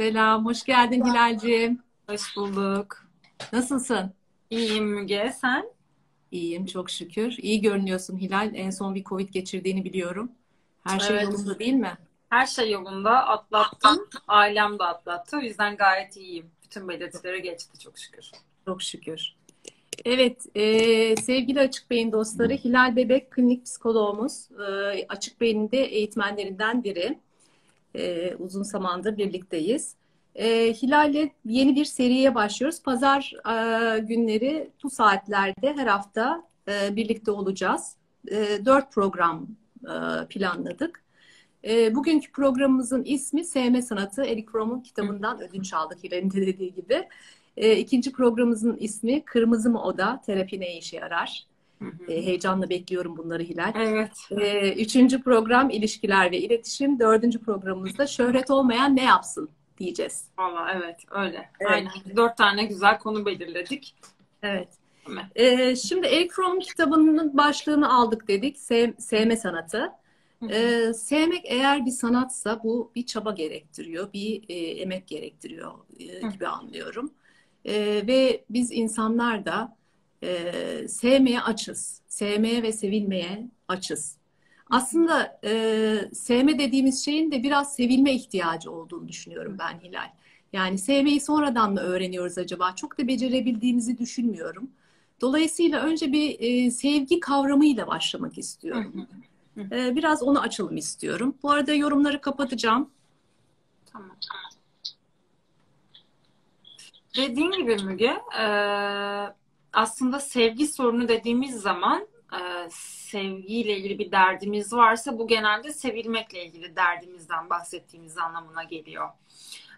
Selam, hoş geldin Hilal'ciğim. Hoş bulduk. Nasılsın? İyiyim Müge, sen? İyiyim, çok şükür. İyi görünüyorsun Hilal. En son bir Covid geçirdiğini biliyorum. Her şey Evet, yolunda değil mi? her şey yolunda atlattım. Ailem de atlattı. O yüzden gayet iyiyim. Bütün belirtileri geçti çok şükür. Çok şükür. Evet, e, sevgili Açık Beyin dostları, Hilal Bebek klinik psikoloğumuz. E, Açık Beyin'in de eğitmenlerinden biri. E, uzun zamandır birlikteyiz. E, Hilal'le yeni bir seriye başlıyoruz. Pazar e, günleri bu saatlerde her hafta e, birlikte olacağız. E, dört program e, planladık. E, bugünkü programımızın ismi Sevme Sanatı. Eric Fromm'un kitabından ödünç aldık Hilal'in de dediği gibi. E, ikinci programımızın ismi Kırmızı mı Oda? Terapi ne işe yarar? E, heyecanla bekliyorum bunları Hilal. Evet. E, üçüncü program ilişkiler ve iletişim. Dördüncü programımızda şöhret olmayan ne yapsın diyeceğiz. Valla evet öyle. Evet. Aynen. Dört tane güzel konu belirledik. Evet. Değil mi? E, şimdi Eric Fromm'un kitabının başlığını aldık dedik. Sev, sevme sanatı. Hı hı. E, sevmek eğer bir sanatsa bu bir çaba gerektiriyor, bir e, emek gerektiriyor e, gibi anlıyorum. E, ve biz insanlar da e, sevmeye açız. Sevmeye ve sevilmeye açız. Aslında e, sevme dediğimiz şeyin de biraz sevilme ihtiyacı olduğunu düşünüyorum ben Hilal. Yani sevmeyi sonradan mı öğreniyoruz acaba? Çok da becerebildiğimizi düşünmüyorum. Dolayısıyla önce bir e, sevgi kavramıyla başlamak Hı istiyorum. hı. E, biraz onu açalım istiyorum. Bu arada yorumları kapatacağım. Tamam. Dediğin gibi Müge, e, aslında sevgi sorunu dediğimiz zaman e, sevgiyle ilgili bir derdimiz varsa bu genelde sevilmekle ilgili derdimizden bahsettiğimiz anlamına geliyor.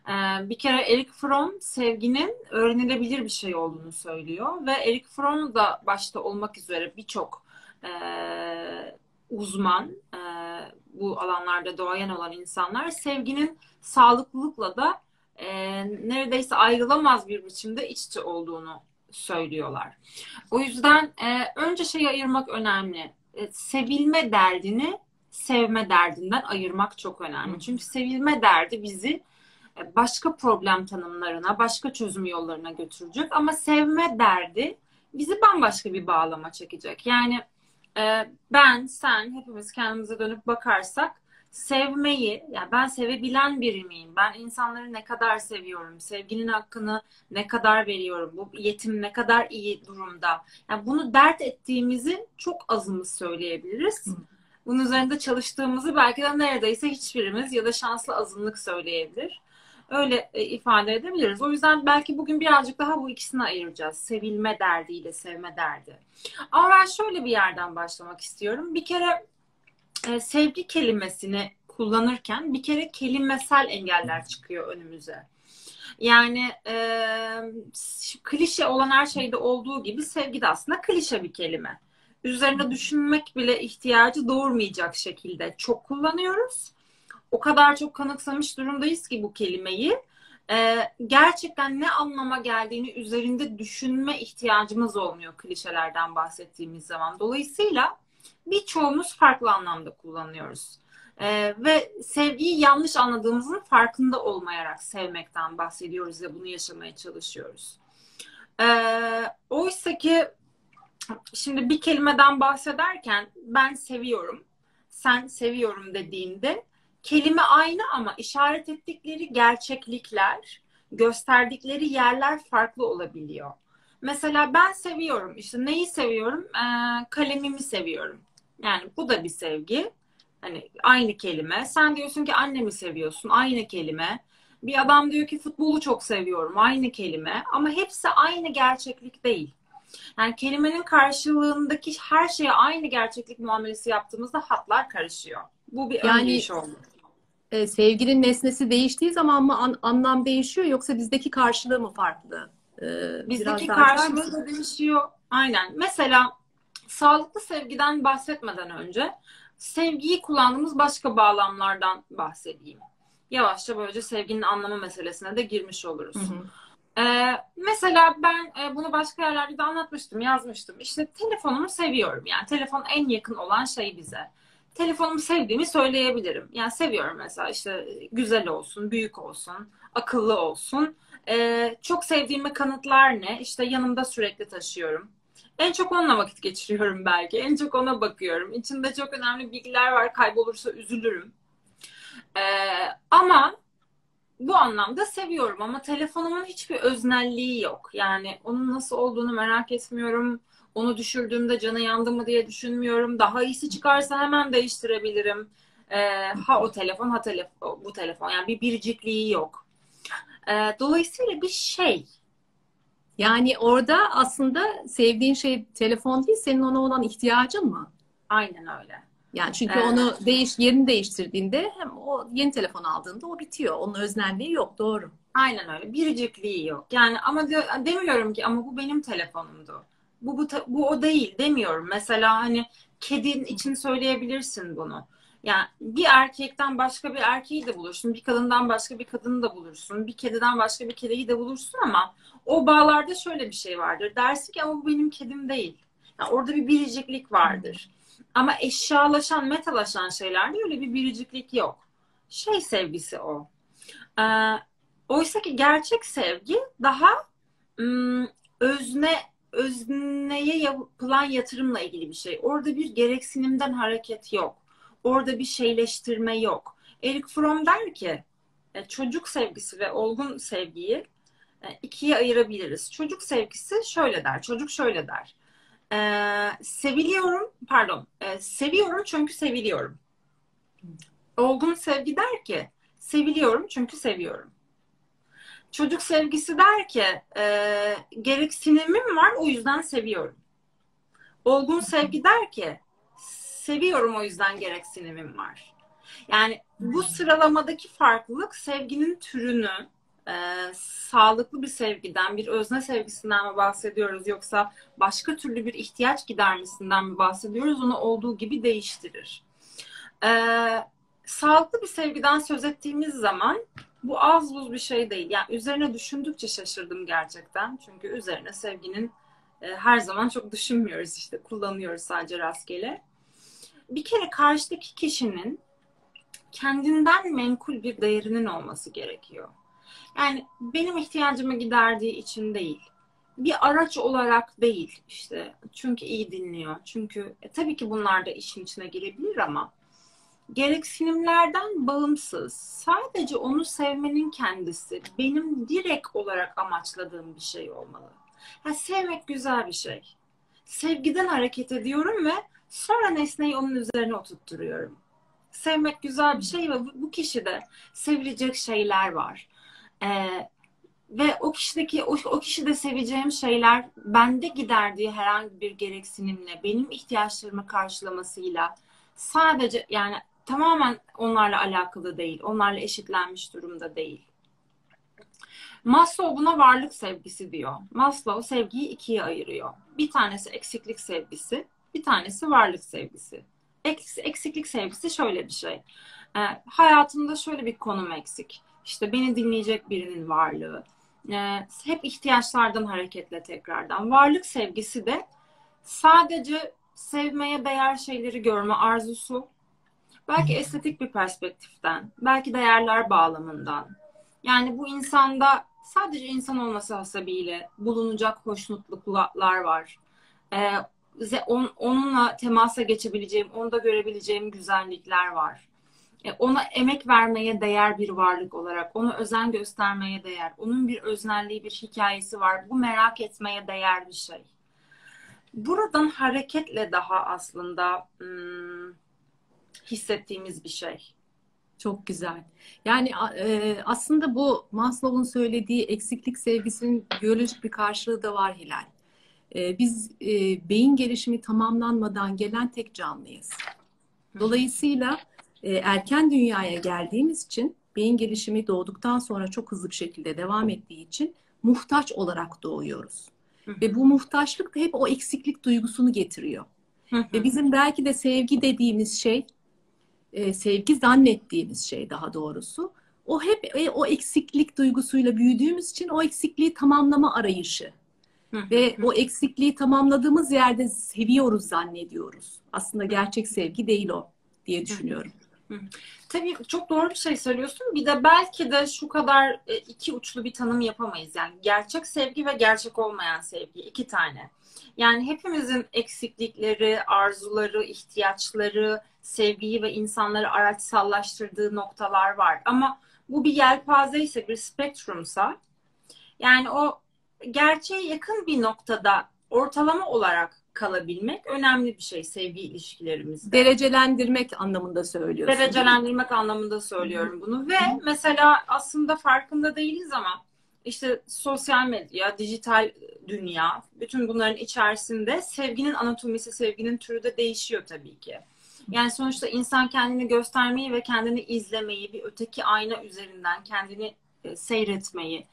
E, bir kere Eric Fromm sevginin öğrenilebilir bir şey olduğunu söylüyor ve Eric Fromm da başta olmak üzere birçok e, uzman, e, bu alanlarda doğayan olan insanlar sevginin sağlıklılıkla da e, neredeyse ayrılamaz bir biçimde iç içe olduğunu söylüyorlar. O yüzden e, önce şeyi ayırmak önemli. E, sevilme derdini sevme derdinden ayırmak çok önemli. Çünkü sevilme derdi bizi e, başka problem tanımlarına, başka çözüm yollarına götürecek. Ama sevme derdi bizi bambaşka bir bağlama çekecek. Yani e, ben, sen, hepimiz kendimize dönüp bakarsak sevmeyi, yani ben sevebilen biri miyim? Ben insanları ne kadar seviyorum? Sevginin hakkını ne kadar veriyorum? Bu yetim ne kadar iyi durumda? Yani bunu dert ettiğimizi çok azımız söyleyebiliriz. Hı. Bunun üzerinde çalıştığımızı belki de neredeyse hiçbirimiz ya da şanslı azınlık söyleyebilir. Öyle e, ifade edebiliriz. O yüzden belki bugün birazcık daha bu ikisini ayıracağız. Sevilme derdiyle sevme derdi. Ama ben şöyle bir yerden başlamak istiyorum. Bir kere e, sevgi kelimesini kullanırken bir kere kelimesel engeller çıkıyor önümüze. Yani e, klişe olan her şeyde olduğu gibi sevgi de aslında klişe bir kelime. Üzerine düşünmek bile ihtiyacı doğurmayacak şekilde çok kullanıyoruz. O kadar çok kanıksamış durumdayız ki bu kelimeyi. E, gerçekten ne anlama geldiğini üzerinde düşünme ihtiyacımız olmuyor klişelerden bahsettiğimiz zaman. Dolayısıyla birçoğumuz farklı anlamda kullanıyoruz. Ee, ve sevgiyi yanlış anladığımızın farkında olmayarak sevmekten bahsediyoruz ve bunu yaşamaya çalışıyoruz. Ee, oysa ki şimdi bir kelimeden bahsederken ben seviyorum, sen seviyorum dediğinde kelime aynı ama işaret ettikleri gerçeklikler, gösterdikleri yerler farklı olabiliyor. Mesela ben seviyorum. İşte neyi seviyorum? Ee, kalemimi seviyorum. Yani bu da bir sevgi. Hani aynı kelime. Sen diyorsun ki annemi seviyorsun. Aynı kelime. Bir adam diyor ki futbolu çok seviyorum. Aynı kelime. Ama hepsi aynı gerçeklik değil. Yani kelimenin karşılığındaki her şeye aynı gerçeklik muamelesi yaptığımızda hatlar karışıyor. Bu bir ön Yani giriş oldu. e, sevginin nesnesi değiştiği zaman mı an- anlam değişiyor yoksa bizdeki karşılığı mı farklı? E, biraz Bizdeki karşılığı da değişiyor. Aynen. Mesela sağlıklı sevgiden bahsetmeden önce sevgiyi kullandığımız başka bağlamlardan bahsedeyim. Yavaşça böylece sevginin anlamı meselesine de girmiş oluruz. Hı hı. Ee, mesela ben e, bunu başka yerlerde de anlatmıştım, yazmıştım. İşte telefonumu seviyorum. Yani telefon en yakın olan şey bize. Telefonumu sevdiğimi söyleyebilirim. Yani seviyorum mesela işte güzel olsun, büyük olsun, akıllı olsun. Ee, çok sevdiğimi kanıtlar ne? İşte yanımda sürekli taşıyorum. En çok onunla vakit geçiriyorum belki. En çok ona bakıyorum. İçinde çok önemli bilgiler var. Kaybolursa üzülürüm. Ee, ama bu anlamda seviyorum ama telefonumun hiçbir öznelliği yok. Yani onun nasıl olduğunu merak etmiyorum. Onu düşürdüğümde canı yandı mı diye düşünmüyorum. Daha iyisi çıkarsa hemen değiştirebilirim. Ee, ha o telefon ha telefon bu telefon. Yani bir biricikliği yok. Ee, dolayısıyla bir şey. Yani orada aslında sevdiğin şey telefon değil, senin ona olan ihtiyacın mı? Aynen öyle. Yani çünkü Evet. onu değiş yerini değiştirdiğinde hem o yeni telefon aldığında o bitiyor. Onun öznelliği yok, doğru. Aynen öyle. Biricikliği yok. Yani ama de- demiyorum ki ama bu benim telefonumdu. Bu, bu, bu o değil demiyorum. Mesela hani kedin için söyleyebilirsin bunu. Yani bir erkekten başka bir erkeği de bulursun. Bir kadından başka bir kadını da bulursun. Bir kediden başka bir kediyi de bulursun ama o bağlarda şöyle bir şey vardır. Dersin ki ama bu benim kedim değil. Yani orada bir biriciklik vardır. Ama eşyalaşan, metalaşan şeylerde öyle bir biriciklik yok. Şey sevgisi o. Ee, Oysa ki gerçek sevgi daha ım, özne özneye yapılan yatırımla ilgili bir şey. Orada bir gereksinimden hareket yok. Orada bir şeyleştirme yok. Eric Fromm der ki e, çocuk sevgisi ve olgun sevgiyi ikiye ayırabiliriz. Çocuk sevgisi şöyle der. Çocuk şöyle der. Ee, seviliyorum, pardon, e, seviyorum çünkü seviliyorum. Olgun sevgi der ki seviliyorum çünkü seviyorum. Çocuk sevgisi der ki e, gereksinimim var o yüzden seviyorum. Olgun sevgi der ki seviyorum o yüzden gereksinimim var. Yani bu sıralamadaki farklılık sevginin türünü e, sağlıklı bir sevgiden, bir özne sevgisinden mi bahsediyoruz yoksa başka türlü bir ihtiyaç gidermesinden mi bahsediyoruz onu olduğu gibi değiştirir. E, sağlıklı bir sevgiden söz ettiğimiz zaman bu az buz bir şey değil. Yani üzerine düşündükçe şaşırdım gerçekten. Çünkü üzerine sevginin e, her zaman çok düşünmüyoruz işte. Kullanıyoruz sadece rastgele. Bir kere karşıdaki kişinin kendinden menkul bir değerinin olması gerekiyor. Yani benim ihtiyacımı giderdiği için değil. Bir araç olarak değil işte. Çünkü iyi dinliyor. Çünkü e, tabii ki bunlar da işin içine girebilir ama gereksinimlerden bağımsız sadece onu sevmenin kendisi benim direkt olarak amaçladığım bir şey olmalı. Ha, sevmek güzel bir şey. Sevgiden hareket ediyorum ve sonra nesneyi onun üzerine oturtturuyorum. Sevmek güzel bir şey ve bu kişide sevilecek şeyler var. Ee, ve o kişideki o, o kişide seveceğim şeyler bende giderdiği herhangi bir gereksinimle benim ihtiyaçlarımı karşılamasıyla sadece yani tamamen onlarla alakalı değil. Onlarla eşitlenmiş durumda değil. Maslow buna varlık sevgisi diyor. Maslow sevgiyi ikiye ayırıyor. Bir tanesi eksiklik sevgisi, bir tanesi varlık sevgisi. Eksiklik sevgisi şöyle bir şey. E, hayatımda şöyle bir konum eksik. İşte beni dinleyecek birinin varlığı. E, hep ihtiyaçlardan hareketle tekrardan. Varlık sevgisi de sadece sevmeye değer şeyleri görme arzusu. Belki estetik bir perspektiften, belki değerler bağlamından. Yani bu insanda sadece insan olması hasebiyle bulunacak hoşnutluklar var. Ee, on, onunla temasa geçebileceğim, onda görebileceğim güzellikler var. Ee, ona emek vermeye değer bir varlık olarak, ona özen göstermeye değer, onun bir öznelliği, bir hikayesi var. Bu merak etmeye değer bir şey. Buradan hareketle daha aslında hmm, hissettiğimiz bir şey. Çok güzel. Yani e, aslında bu Maslow'un söylediği eksiklik sevgisinin biyolojik bir karşılığı da var Hilal. E, biz e, beyin gelişimi tamamlanmadan gelen tek canlıyız. Dolayısıyla e, erken dünyaya geldiğimiz için beyin gelişimi doğduktan sonra çok hızlı bir şekilde devam ettiği için muhtaç olarak doğuyoruz. Ve bu muhtaçlık da hep o eksiklik duygusunu getiriyor. Ve bizim belki de sevgi dediğimiz şey e, sevgi zannettiğimiz şey daha doğrusu. O hep e, o eksiklik duygusuyla büyüdüğümüz için o eksikliği tamamlama arayışı. Ve o eksikliği tamamladığımız yerde seviyoruz zannediyoruz. Aslında gerçek sevgi değil o diye düşünüyorum. Tabii çok doğru bir şey söylüyorsun. Bir de belki de şu kadar e, iki uçlu bir tanım yapamayız. Yani gerçek sevgi ve gerçek olmayan sevgi iki tane. Yani hepimizin eksiklikleri, arzuları, ihtiyaçları, sevgiyi ve insanları araçsallaştırdığı noktalar var. Ama bu bir yelpaze ise, bir spektrumsa yani o gerçeğe yakın bir noktada ortalama olarak kalabilmek önemli bir şey sevgi ilişkilerimizde. Derecelendirmek anlamında söylüyorsun. Derecelendirmek anlamında söylüyorum bunu ve mesela aslında farkında değiliz ama işte sosyal medya, dijital dünya, bütün bunların içerisinde sevginin anatomisi, sevginin türü de değişiyor tabii ki. Yani sonuçta insan kendini göstermeyi ve kendini izlemeyi, bir öteki ayna üzerinden kendini e, seyretmeyi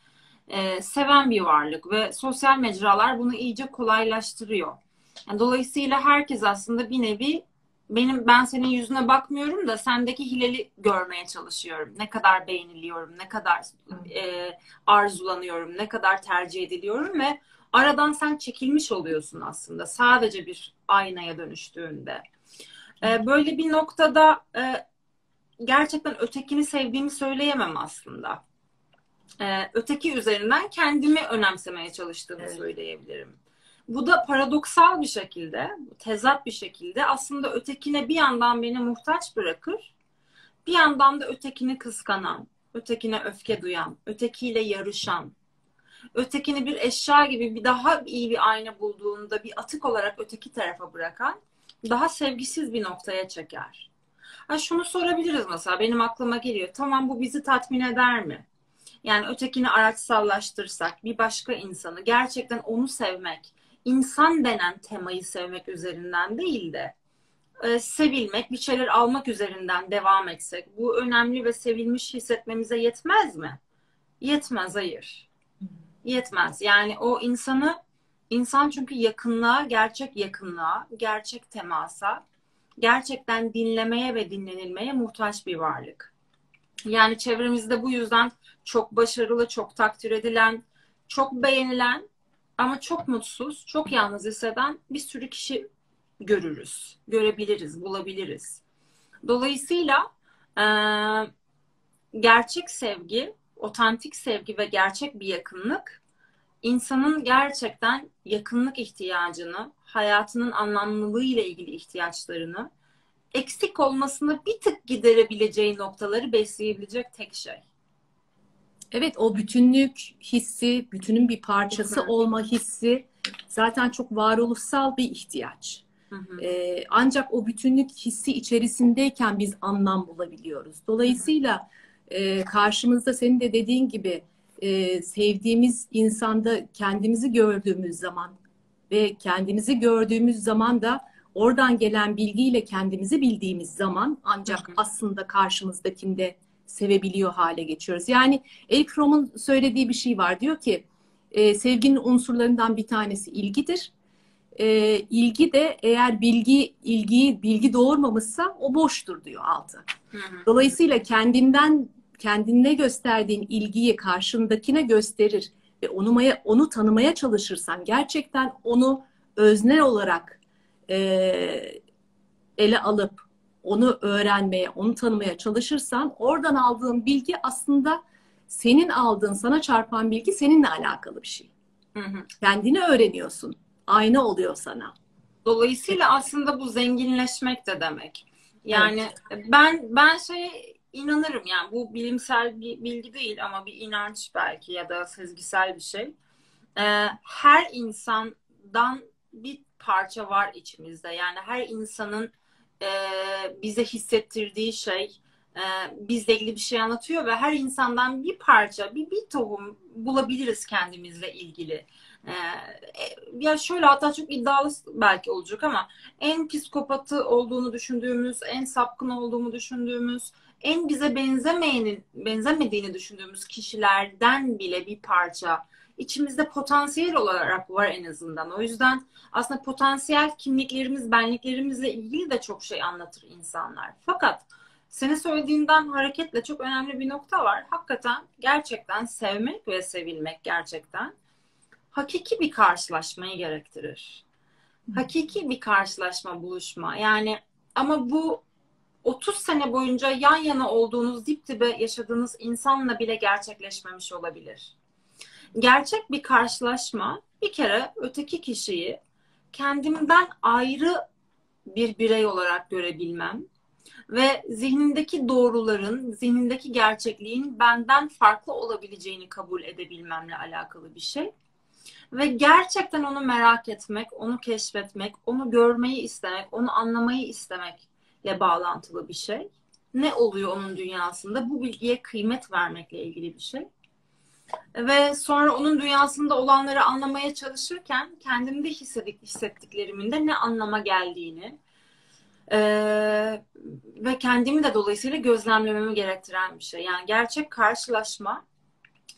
e, seven bir varlık ve sosyal mecralar bunu iyice kolaylaştırıyor. Yani dolayısıyla herkes aslında bir nevi benim ben senin yüzüne bakmıyorum da sendeki hileli görmeye çalışıyorum. Ne kadar beğeniliyorum, ne kadar e, arzulanıyorum, ne kadar tercih ediliyorum ve aradan sen çekilmiş oluyorsun aslında sadece bir aynaya dönüştüğünde. E, böyle bir noktada e, gerçekten ötekini sevdiğimi söyleyemem aslında. E, öteki üzerinden kendimi önemsemeye çalıştığımı evet. söyleyebilirim. Bu da paradoksal bir şekilde, tezat bir şekilde aslında ötekine bir yandan beni muhtaç bırakır, bir yandan da ötekini kıskanan, ötekine öfke duyan, ötekiyle yarışan, ötekini bir eşya gibi bir daha iyi bir ayna bulduğunda bir atık olarak öteki tarafa bırakan daha sevgisiz bir noktaya çeker. Ha şunu sorabiliriz mesela benim aklıma geliyor. Tamam bu bizi tatmin eder mi? Yani ötekini araçsallaştırsak bir başka insanı gerçekten onu sevmek, insan denen temayı sevmek üzerinden değil de e, sevilmek, bir şeyler almak üzerinden devam etsek bu önemli ve sevilmiş hissetmemize yetmez mi? Yetmez, hayır. Yetmez. Yani o insanı insan çünkü yakınlığa, gerçek yakınlığa, gerçek temasa, gerçekten dinlemeye ve dinlenilmeye muhtaç bir varlık. Yani çevremizde bu yüzden çok başarılı, çok takdir edilen, çok beğenilen ama çok mutsuz, çok yalnız hisseden bir sürü kişi görürüz, görebiliriz, bulabiliriz. Dolayısıyla e, gerçek sevgi, otantik sevgi ve gerçek bir yakınlık insanın gerçekten yakınlık ihtiyacını, hayatının anlamlılığı ile ilgili ihtiyaçlarını eksik olmasını bir tık giderebileceği noktaları besleyebilecek tek şey. Evet o bütünlük hissi, bütünün bir parçası olma hissi zaten çok varoluşsal bir ihtiyaç. Hı hı. Ee, ancak o bütünlük hissi içerisindeyken biz anlam bulabiliyoruz. Dolayısıyla e, karşımızda senin de dediğin gibi e, sevdiğimiz insanda kendimizi gördüğümüz zaman ve kendimizi gördüğümüz zaman da oradan gelen bilgiyle kendimizi bildiğimiz zaman ancak hı hı. aslında karşımızdakinde sevebiliyor hale geçiyoruz. Yani Eric Fromm'un söylediği bir şey var. Diyor ki e, sevginin unsurlarından bir tanesi ilgidir. E, ilgi de eğer bilgi ilgiyi bilgi doğurmamışsa o boştur diyor altı. Dolayısıyla kendinden kendine gösterdiğin ilgiyi karşındakine gösterir ve onu onu tanımaya çalışırsan gerçekten onu öznel olarak e, ele alıp onu öğrenmeye, onu tanımaya çalışırsan oradan aldığın bilgi aslında senin aldığın, sana çarpan bilgi seninle alakalı bir şey. Hı hı. Kendini öğreniyorsun. Ayna oluyor sana. Dolayısıyla aslında bu zenginleşmek de demek. Yani evet. ben ben şey inanırım yani bu bilimsel bir bilgi değil ama bir inanç belki ya da sezgisel bir şey. Ee, her insandan bir parça var içimizde. Yani her insanın e, bize hissettirdiği şey e, bizle ilgili bir şey anlatıyor ve her insandan bir parça, bir, bir tohum bulabiliriz kendimizle ilgili. E, e, ya şöyle hatta çok iddialı belki olacak ama en psikopatı olduğunu düşündüğümüz, en sapkın olduğumu düşündüğümüz, en bize benzemeyenin, benzemediğini düşündüğümüz kişilerden bile bir parça içimizde potansiyel olarak var en azından. O yüzden aslında potansiyel kimliklerimiz, benliklerimizle ilgili de çok şey anlatır insanlar. Fakat senin söylediğinden hareketle çok önemli bir nokta var. Hakikaten gerçekten sevmek ve sevilmek gerçekten hakiki bir karşılaşmayı gerektirir. Hakiki bir karşılaşma, buluşma. Yani ama bu 30 sene boyunca yan yana olduğunuz, dip dibe yaşadığınız insanla bile gerçekleşmemiş olabilir. Gerçek bir karşılaşma bir kere öteki kişiyi kendimden ayrı bir birey olarak görebilmem ve zihnindeki doğruların, zihnindeki gerçekliğin benden farklı olabileceğini kabul edebilmemle alakalı bir şey. Ve gerçekten onu merak etmek, onu keşfetmek, onu görmeyi istemek, onu anlamayı istemekle bağlantılı bir şey. Ne oluyor onun dünyasında? Bu bilgiye kıymet vermekle ilgili bir şey. Ve sonra onun dünyasında olanları anlamaya çalışırken kendimde hissedik, hissettiklerimin de ne anlama geldiğini e, ve kendimi de dolayısıyla gözlemlememi gerektiren bir şey. Yani gerçek karşılaşma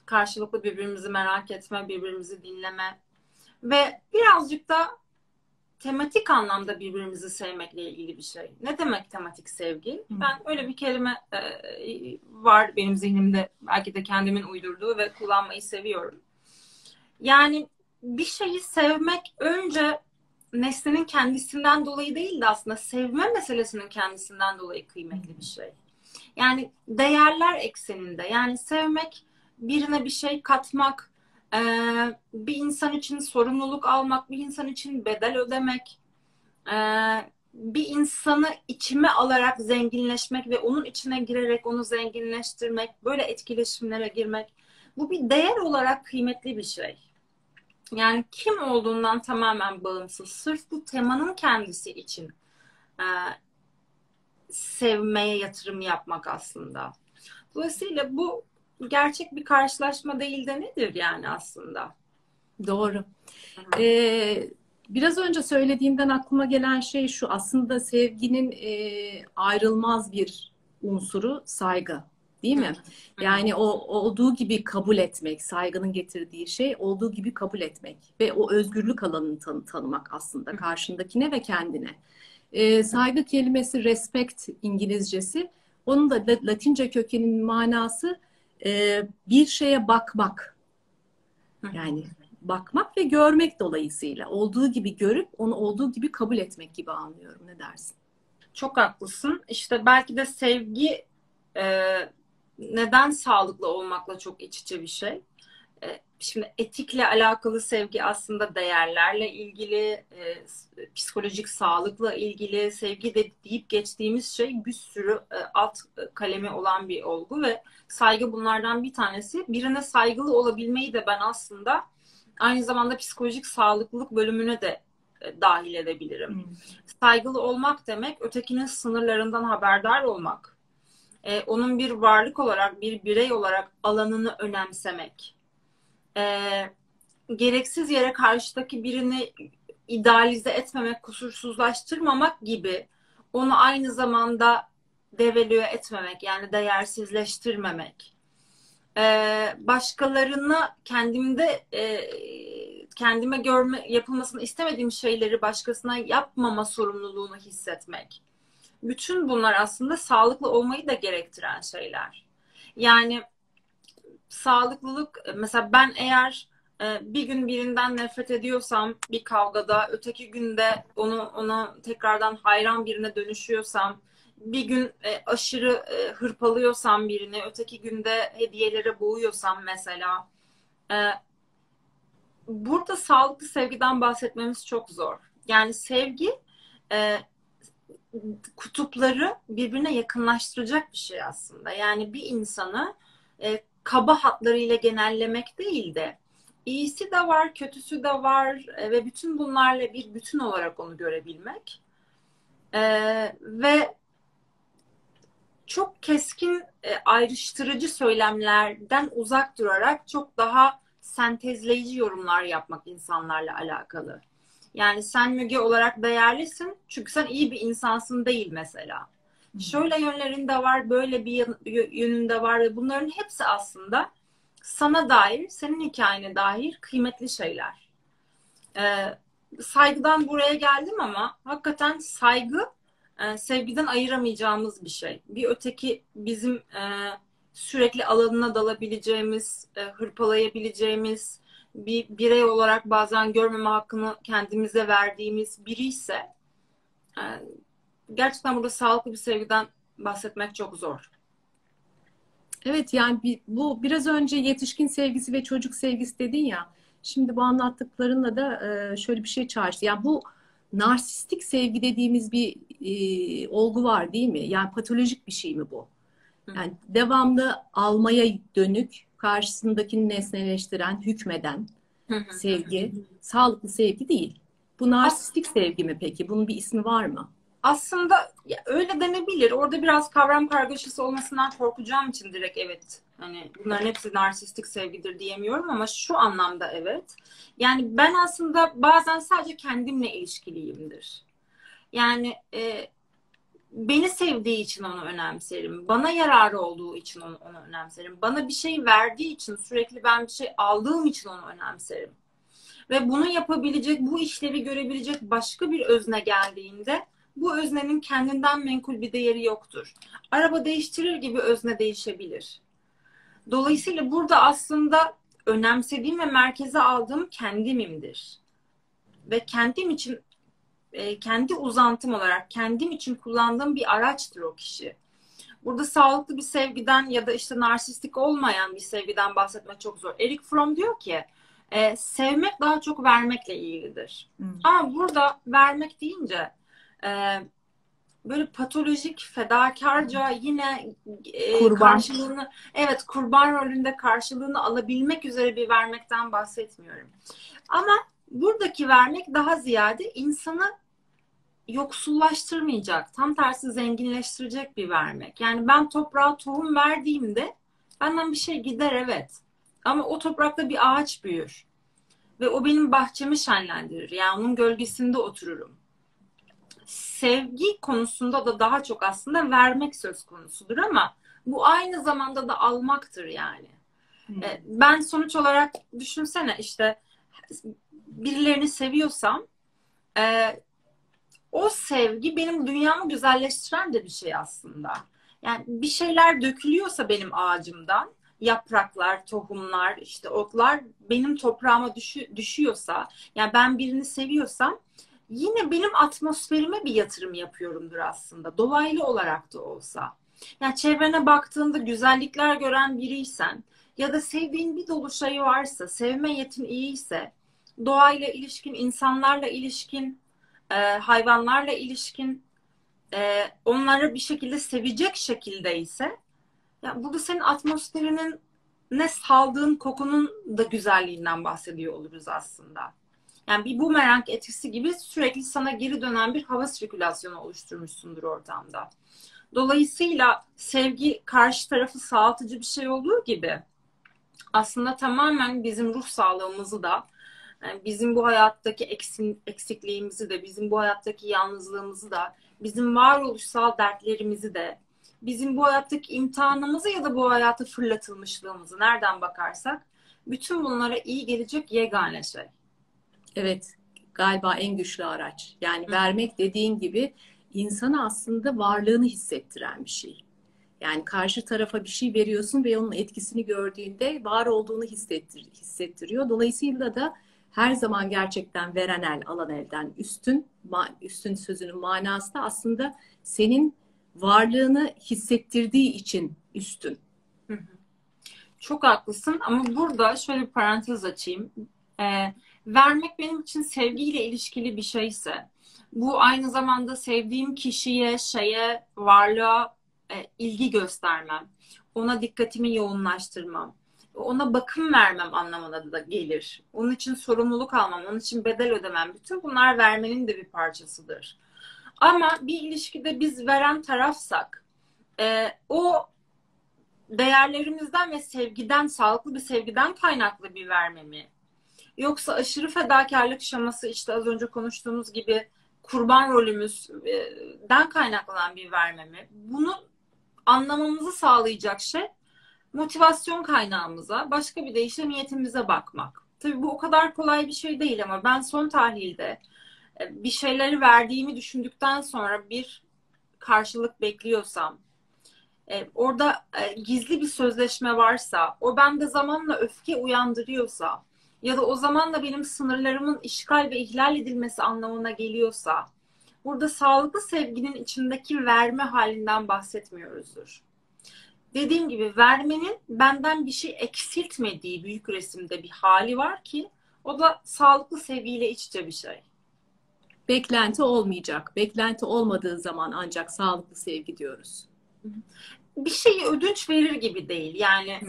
karşılıklı birbirimizi merak etme, birbirimizi dinleme ve birazcık da tematik anlamda birbirimizi sevmekle ilgili bir şey. Ne demek tematik sevgi? Hı. Ben öyle bir kelime e, var benim zihnimde belki de kendimin uydurduğu ve kullanmayı seviyorum. Yani bir şeyi sevmek önce nesnenin kendisinden dolayı değil de aslında sevme meselesinin kendisinden dolayı kıymetli bir şey. Yani değerler ekseninde yani sevmek birine bir şey katmak, e, bir insan için sorumluluk almak, bir insan için bedel ödemek, e, bir insanı içime alarak zenginleşmek ve onun içine girerek onu zenginleştirmek, böyle etkileşimlere girmek. Bu bir değer olarak kıymetli bir şey. Yani kim olduğundan tamamen bağımsız. Sırf bu temanın kendisi için e, sevmeye yatırım yapmak aslında. Dolayısıyla bu gerçek bir karşılaşma değil de nedir yani aslında? Doğru. Ee, biraz önce söylediğimden aklıma gelen şey şu aslında sevginin e, ayrılmaz bir unsuru saygı. Değil mi? Yani o olduğu gibi kabul etmek, saygının getirdiği şey olduğu gibi kabul etmek ve o özgürlük alanını tan tanımak aslında karşındakine ve kendine. Ee, saygı kelimesi respect İngilizcesi. Onun da Latince kökeninin manası e, bir şeye bakmak. Yani bakmak ve görmek dolayısıyla olduğu gibi görüp onu olduğu gibi kabul etmek gibi anlıyorum. Ne dersin? Çok haklısın. İşte belki de sevgi e, neden sağlıklı olmakla çok iç içe bir şey. E, şimdi etikle alakalı sevgi aslında değerlerle ilgili, e, psikolojik sağlıkla ilgili, sevgi de deyip geçtiğimiz şey bir sürü e, alt kalemi olan bir olgu ve saygı bunlardan bir tanesi. Birine saygılı olabilmeyi de ben aslında aynı zamanda psikolojik sağlıklılık bölümüne de dahil edebilirim. Hmm. Saygılı olmak demek ötekinin sınırlarından haberdar olmak. Ee, onun bir varlık olarak, bir birey olarak alanını önemsemek e, gereksiz yere karşıdaki birini idealize etmemek, kusursuzlaştırmamak gibi onu aynı zamanda devalüe etmemek yani değersizleştirmemek. Ee, başkalarını kendimde e, kendime görme yapılmasını istemediğim şeyleri başkasına yapmama sorumluluğunu hissetmek. Bütün bunlar aslında sağlıklı olmayı da gerektiren şeyler. Yani sağlıklılık mesela ben eğer e, bir gün birinden nefret ediyorsam bir kavgada öteki günde onu ona tekrardan hayran birine dönüşüyorsam bir gün e, aşırı e, hırpalıyorsam birini öteki günde hediyelere boğuyorsam mesela burada sağlıklı sevgiden bahsetmemiz çok zor. Yani sevgi kutupları birbirine yakınlaştıracak bir şey aslında. Yani bir insanı kaba hatlarıyla genellemek değil de iyisi de var, kötüsü de var e, ve bütün bunlarla bir bütün olarak onu görebilmek. Ee, ve çok keskin e, ayrıştırıcı söylemlerden uzak durarak çok daha sentezleyici yorumlar yapmak insanlarla alakalı. Yani sen Müge olarak değerlisin çünkü sen iyi bir insansın değil mesela. Şöyle yönlerin de var, böyle bir yönün de var ve bunların hepsi aslında sana dair, senin hikayene dair kıymetli şeyler. Ee, saygıdan buraya geldim ama hakikaten saygı e, sevgiden ayıramayacağımız bir şey. Bir öteki bizim e, sürekli alanına dalabileceğimiz, e, hırpalayabileceğimiz, bir birey olarak bazen görmeme hakkını kendimize verdiğimiz biri ise e, gerçekten burada sağlıklı bir sevgiden bahsetmek çok zor. Evet yani bu biraz önce yetişkin sevgisi ve çocuk sevgisi dedin ya. Şimdi bu anlattıklarınla da e, şöyle bir şey çağrıştı. Yani bu narsistik sevgi dediğimiz bir e, olgu var değil mi? Yani patolojik bir şey mi bu? Yani devamlı almaya dönük, karşısındakini nesneleştiren, hükmeden sevgi, sağlıklı sevgi değil. Bu narsistik sevgi mi peki? Bunun bir ismi var mı? Aslında ya öyle denebilir. Orada biraz kavram kargaşası olmasından korkacağım için direkt evet. Hani bunların hepsi narsistik sevgidir diyemiyorum ama şu anlamda evet. Yani ben aslında bazen sadece kendimle ilişkiliyimdir. Yani e, beni sevdiği için onu önemserim. Bana yararı olduğu için onu, onu önemserim. Bana bir şey verdiği için sürekli ben bir şey aldığım için onu önemserim. Ve bunu yapabilecek, bu işlevi görebilecek başka bir özne geldiğinde bu öznenin kendinden menkul bir değeri yoktur. Araba değiştirir gibi özne değişebilir. Dolayısıyla burada aslında önemsediğim ve merkeze aldığım kendimimdir. Ve kendim için e, kendi uzantım olarak kendim için kullandığım bir araçtır o kişi. Burada sağlıklı bir sevgiden ya da işte narsistik olmayan bir sevgiden bahsetmek çok zor. Eric Fromm diyor ki e, sevmek daha çok vermekle ilgilidir. Hmm. Ama burada vermek deyince e, böyle patolojik, fedakarca yine e, kurban. karşılığını evet kurban rolünde karşılığını alabilmek üzere bir vermekten bahsetmiyorum. Ama buradaki vermek daha ziyade insanı yoksullaştırmayacak, tam tersi zenginleştirecek bir vermek. Yani ben toprağa tohum verdiğimde benden bir şey gider evet. Ama o toprakta bir ağaç büyür. Ve o benim bahçemi şenlendirir. Yani onun gölgesinde otururum sevgi konusunda da daha çok aslında vermek söz konusudur ama bu aynı zamanda da almaktır yani. Hmm. E, ben sonuç olarak düşünsene işte birilerini seviyorsam e, o sevgi benim dünyamı güzelleştiren de bir şey aslında. Yani bir şeyler dökülüyorsa benim ağacımdan yapraklar, tohumlar, işte otlar benim toprağıma düşü, düşüyorsa yani ben birini seviyorsam yine benim atmosferime bir yatırım yapıyorumdur aslında. Dolaylı olarak da olsa. Yani çevrene baktığında güzellikler gören biriysen ya da sevdiğin bir dolu şey varsa, sevme yetin iyiyse, doğayla ilişkin, insanlarla ilişkin, e, hayvanlarla ilişkin, e, onları bir şekilde sevecek şekilde ise ya burada senin atmosferinin ne saldığın kokunun da güzelliğinden bahsediyor oluruz aslında. Yani bir bumerang etkisi gibi sürekli sana geri dönen bir hava sirkülasyonu oluşturmuşsundur ortamda. Dolayısıyla sevgi karşı tarafı sağaltıcı bir şey olduğu gibi aslında tamamen bizim ruh sağlığımızı da yani bizim bu hayattaki eksikliğimizi de, bizim bu hayattaki yalnızlığımızı da, bizim varoluşsal dertlerimizi de, bizim bu hayattaki imtihanımızı ya da bu hayata fırlatılmışlığımızı nereden bakarsak bütün bunlara iyi gelecek yegane şey. Evet, galiba en güçlü araç. Yani Hı. vermek dediğin gibi insana aslında varlığını hissettiren bir şey. Yani karşı tarafa bir şey veriyorsun ve onun etkisini gördüğünde var olduğunu hissettir, hissettiriyor. Dolayısıyla da her zaman gerçekten veren el alan elden üstün, üstün sözünün manası da aslında senin varlığını hissettirdiği için üstün. Çok haklısın ama burada şöyle bir parantez açayım. Ee, vermek benim için sevgiyle ilişkili bir şeyse, bu aynı zamanda sevdiğim kişiye, şeye, varlığa e, ilgi göstermem, ona dikkatimi yoğunlaştırmam, ona bakım vermem anlamına da gelir. Onun için sorumluluk almam, onun için bedel ödemem. Bütün bunlar vermenin de bir parçasıdır. Ama bir ilişkide biz veren tarafsak, e, o değerlerimizden ve sevgiden, sağlıklı bir sevgiden kaynaklı bir vermemi Yoksa aşırı fedakarlık şaması işte az önce konuştuğumuz gibi kurban rolümüzden kaynaklanan bir verme mi? Bunu anlamamızı sağlayacak şey motivasyon kaynağımıza, başka bir deyişle niyetimize bakmak. Tabii bu o kadar kolay bir şey değil ama ben son tahlilde e, bir şeyleri verdiğimi düşündükten sonra bir karşılık bekliyorsam, e, orada e, gizli bir sözleşme varsa, o bende zamanla öfke uyandırıyorsa, ya da o zaman da benim sınırlarımın işgal ve ihlal edilmesi anlamına geliyorsa burada sağlıklı sevginin içindeki verme halinden bahsetmiyoruzdur. Dediğim gibi vermenin benden bir şey eksiltmediği büyük resimde bir hali var ki o da sağlıklı sevgiyle iç içe bir şey. Beklenti olmayacak. Beklenti olmadığı zaman ancak sağlıklı sevgi diyoruz. Bir şeyi ödünç verir gibi değil. Yani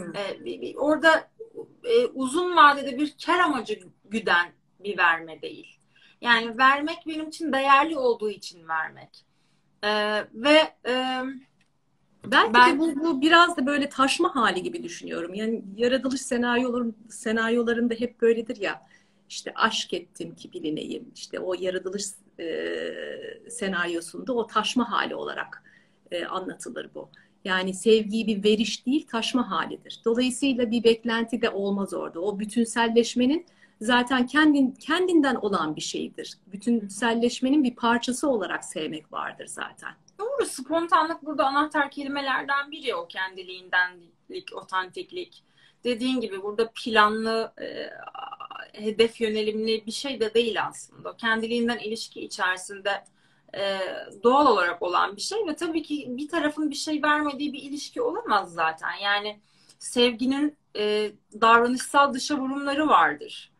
e, orada e, uzun vadede bir kar amacı güden bir verme değil. Yani vermek benim için değerli olduğu için vermek. E, ve e, Belki ben, de bu, bu biraz da böyle taşma hali gibi düşünüyorum. Yani yaratılış senaryoların, senaryolarında hep böyledir ya. İşte aşk ettim ki bilineyim. İşte o yaratılış e, senaryosunda o taşma hali olarak e, anlatılır bu. Yani sevgiyi bir veriş değil taşma halidir. Dolayısıyla bir beklenti de olmaz orada. O bütünselleşmenin zaten kendin, kendinden olan bir şeydir. Bütünselleşmenin bir parçası olarak sevmek vardır zaten. Doğru. Spontanlık burada anahtar kelimelerden biri o kendiliğindenlik, otantiklik. Dediğin gibi burada planlı, e, hedef yönelimli bir şey de değil aslında. Kendiliğinden ilişki içerisinde e, doğal olarak olan bir şey ve tabii ki bir tarafın bir şey vermediği bir ilişki olamaz zaten. Yani sevginin e, davranışsal dışa vurumları vardır.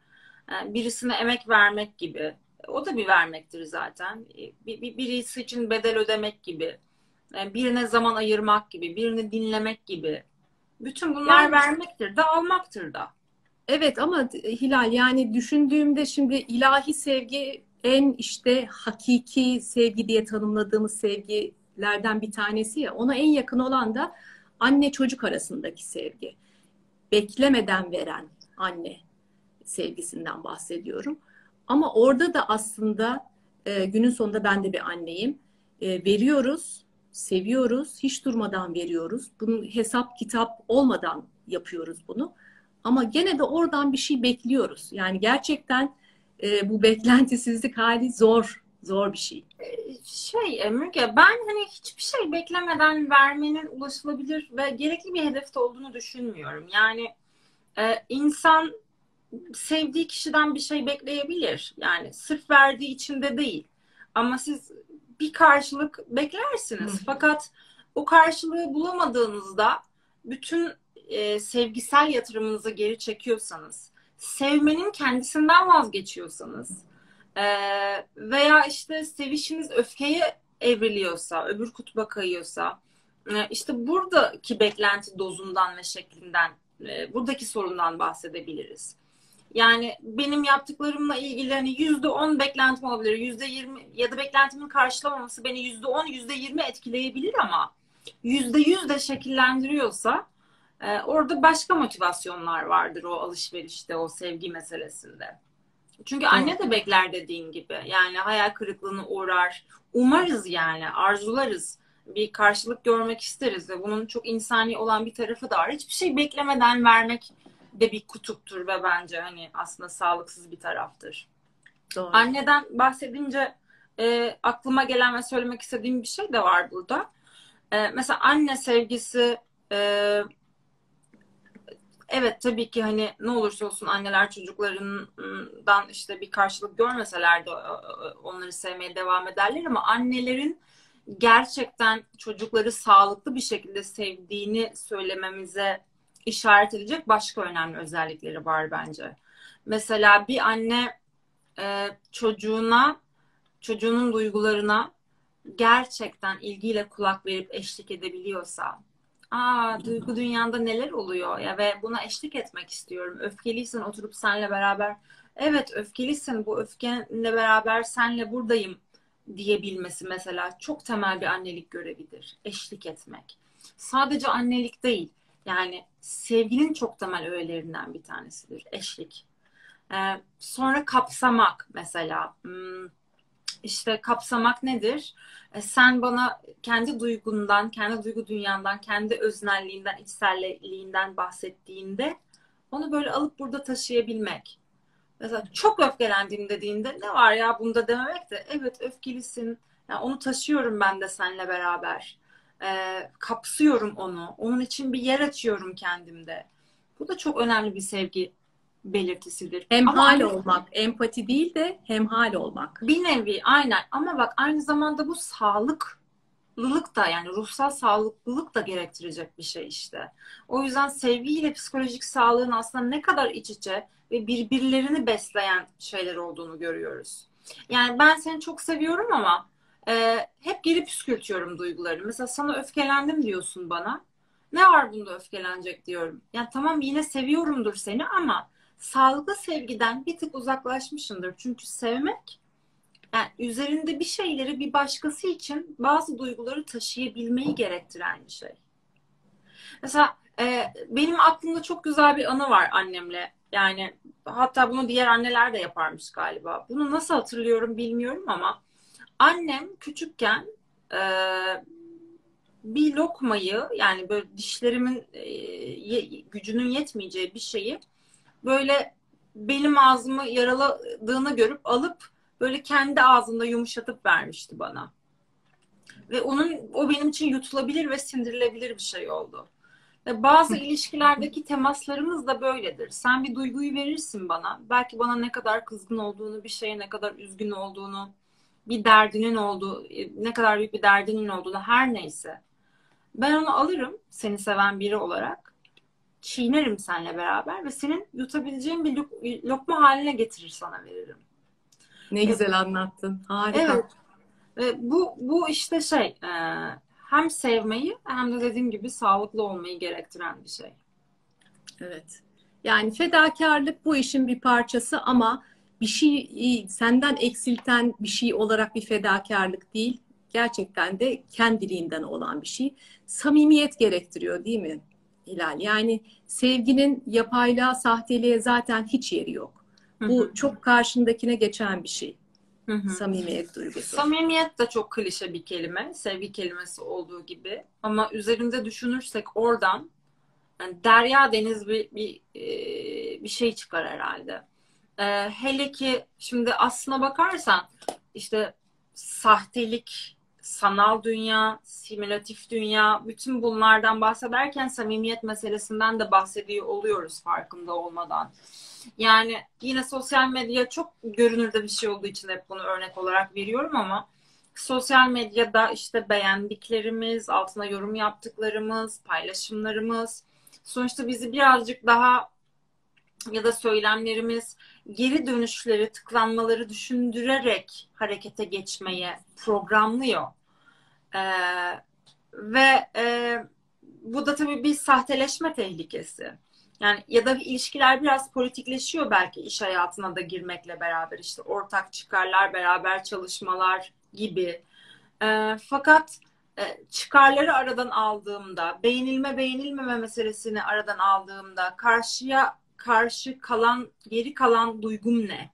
Yani birisine emek vermek gibi. O da bir vermektir zaten. Bir, bir, birisi için bedel ödemek gibi. Yani birine zaman ayırmak gibi. Birini dinlemek gibi. Bütün bunlar yani, vermektir de almaktır da. Evet ama Hilal yani düşündüğümde şimdi ilahi sevgi en işte hakiki sevgi diye tanımladığımız sevgilerden bir tanesi ya. Ona en yakın olan da anne çocuk arasındaki sevgi. Beklemeden veren anne sevgisinden bahsediyorum. Ama orada da aslında e, günün sonunda ben de bir anneyim. E, veriyoruz, seviyoruz, hiç durmadan veriyoruz. Bunun hesap kitap olmadan yapıyoruz bunu. Ama gene de oradan bir şey bekliyoruz. Yani gerçekten e, bu beklentisizlik hali zor, zor bir şey. Şey Müge, ben hani hiçbir şey beklemeden vermenin ulaşılabilir ve gerekli bir hedefte olduğunu düşünmüyorum. Yani e, insan sevdiği kişiden bir şey bekleyebilir. Yani sırf verdiği için de değil. Ama siz bir karşılık beklersiniz. Hı. Fakat o karşılığı bulamadığınızda bütün e, sevgisel yatırımınızı geri çekiyorsanız, sevmenin kendisinden vazgeçiyorsanız e, veya işte sevişiniz öfkeye evriliyorsa, öbür kutba kayıyorsa, e, işte buradaki beklenti dozundan ve şeklinden, e, buradaki sorundan bahsedebiliriz. Yani benim yaptıklarımla ilgili hani yüzde on beklentim olabilir. Yüzde yirmi ya da beklentimin karşılamaması beni yüzde on, yüzde yirmi etkileyebilir ama yüzde yüz de şekillendiriyorsa e, orada başka motivasyonlar vardır o alışverişte, o sevgi meselesinde. Çünkü anne de bekler dediğin gibi. Yani hayal kırıklığını uğrar. Umarız yani, arzularız. Bir karşılık görmek isteriz ve bunun çok insani olan bir tarafı da var. Hiçbir şey beklemeden vermek de bir kutuptur ve bence hani aslında sağlıksız bir taraftır. Doğru. Anneden bahsedince e, aklıma gelen ve söylemek istediğim bir şey de var burada. E, mesela anne sevgisi e, evet tabii ki hani ne olursa olsun anneler çocuklarından işte bir karşılık görmeseler de onları sevmeye devam ederler ama annelerin gerçekten çocukları sağlıklı bir şekilde sevdiğini söylememize işaret edecek başka önemli özellikleri var bence. Mesela bir anne çocuğuna, çocuğunun duygularına gerçekten ilgiyle kulak verip eşlik edebiliyorsa, aa duygu dünyanda neler oluyor ya ve buna eşlik etmek istiyorum. Öfkeliysen oturup senle beraber, evet öfkelisin bu öfkenle beraber senle buradayım diyebilmesi mesela çok temel bir annelik görevidir. Eşlik etmek. Sadece annelik değil yani sevginin çok temel öğelerinden bir tanesidir eşlik. Ee, sonra kapsamak mesela. Hmm, işte kapsamak nedir? Ee, sen bana kendi duygundan, kendi duygu dünyandan, kendi öznelliğinden, içselliğinden bahsettiğinde onu böyle alıp burada taşıyabilmek. Mesela çok öfkelendiğim dediğinde ne var ya bunda dememek de evet öfkelisin. Yani onu taşıyorum ben de seninle beraber e, kapsıyorum onu. Onun için bir yer açıyorum kendimde. Bu da çok önemli bir sevgi belirtisidir. Hemhal aynı... olmak, empati değil de hemhal olmak. Bir nevi aynen ama bak aynı zamanda bu sağlıklılık da yani ruhsal sağlıklılık da gerektirecek bir şey işte. O yüzden sevgiyle psikolojik sağlığın aslında ne kadar iç içe ve birbirlerini besleyen şeyler olduğunu görüyoruz. Yani ben seni çok seviyorum ama e, hep geri püskürtüyorum duygularını. Mesela sana öfkelendim diyorsun bana. Ne var bunda öfkelenecek diyorum. Yani tamam yine seviyorumdur seni ama sağlıklı sevgiden bir tık uzaklaşmışındır. Çünkü sevmek yani üzerinde bir şeyleri bir başkası için bazı duyguları taşıyabilmeyi gerektiren bir şey. Mesela e, benim aklımda çok güzel bir anı var annemle. Yani hatta bunu diğer anneler de yaparmış galiba. Bunu nasıl hatırlıyorum bilmiyorum ama annem küçükken e, bir lokmayı yani böyle dişlerimin e, gücünün yetmeyeceği bir şeyi böyle benim ağzımı yaraladığını görüp alıp böyle kendi ağzında yumuşatıp vermişti bana. Ve onun o benim için yutulabilir ve sindirilebilir bir şey oldu. Ve bazı ilişkilerdeki temaslarımız da böyledir. Sen bir duyguyu verirsin bana. Belki bana ne kadar kızgın olduğunu, bir şeye ne kadar üzgün olduğunu, bir derdinin olduğu, ne kadar büyük bir derdinin olduğunu her neyse. Ben onu alırım seni seven biri olarak. Çiğnerim seninle beraber ve senin yutabileceğin bir lok- lokma haline getirir sana veririm. Ne güzel anlattın. Harika. Evet. Ve bu bu işte şey e, hem sevmeyi hem de dediğim gibi sağlıklı olmayı gerektiren bir şey. Evet. Yani fedakarlık bu işin bir parçası ama bir şey senden eksilten bir şey olarak bir fedakarlık değil. Gerçekten de kendiliğinden olan bir şey. Samimiyet gerektiriyor değil mi Hilal? Yani sevginin yapayla, sahteliğe zaten hiç yeri yok. Bu hı hı. çok karşındakine geçen bir şey. Hı hı. Samimiyet duygusu. Samimiyet de çok klişe bir kelime. Sevgi kelimesi olduğu gibi. Ama üzerinde düşünürsek oradan yani derya deniz bir, bir, bir şey çıkar herhalde. Ee, hele ki şimdi aslına bakarsan işte sahtelik, sanal dünya, simülatif dünya, bütün bunlardan bahsederken samimiyet meselesinden de bahsediyor oluyoruz farkında olmadan. Yani yine sosyal medya çok görünürde bir şey olduğu için hep bunu örnek olarak veriyorum ama sosyal medyada işte beğendiklerimiz, altına yorum yaptıklarımız, paylaşımlarımız sonuçta bizi birazcık daha ya da söylemlerimiz geri dönüşleri, tıklanmaları düşündürerek harekete geçmeye programlıyor. Ee, ve e, bu da tabii bir sahteleşme tehlikesi. Yani ya da ilişkiler biraz politikleşiyor belki iş hayatına da girmekle beraber işte ortak çıkarlar, beraber çalışmalar gibi. E, fakat e, çıkarları aradan aldığımda, beğenilme beğenilmeme meselesini aradan aldığımda karşıya karşı kalan, geri kalan duygum ne?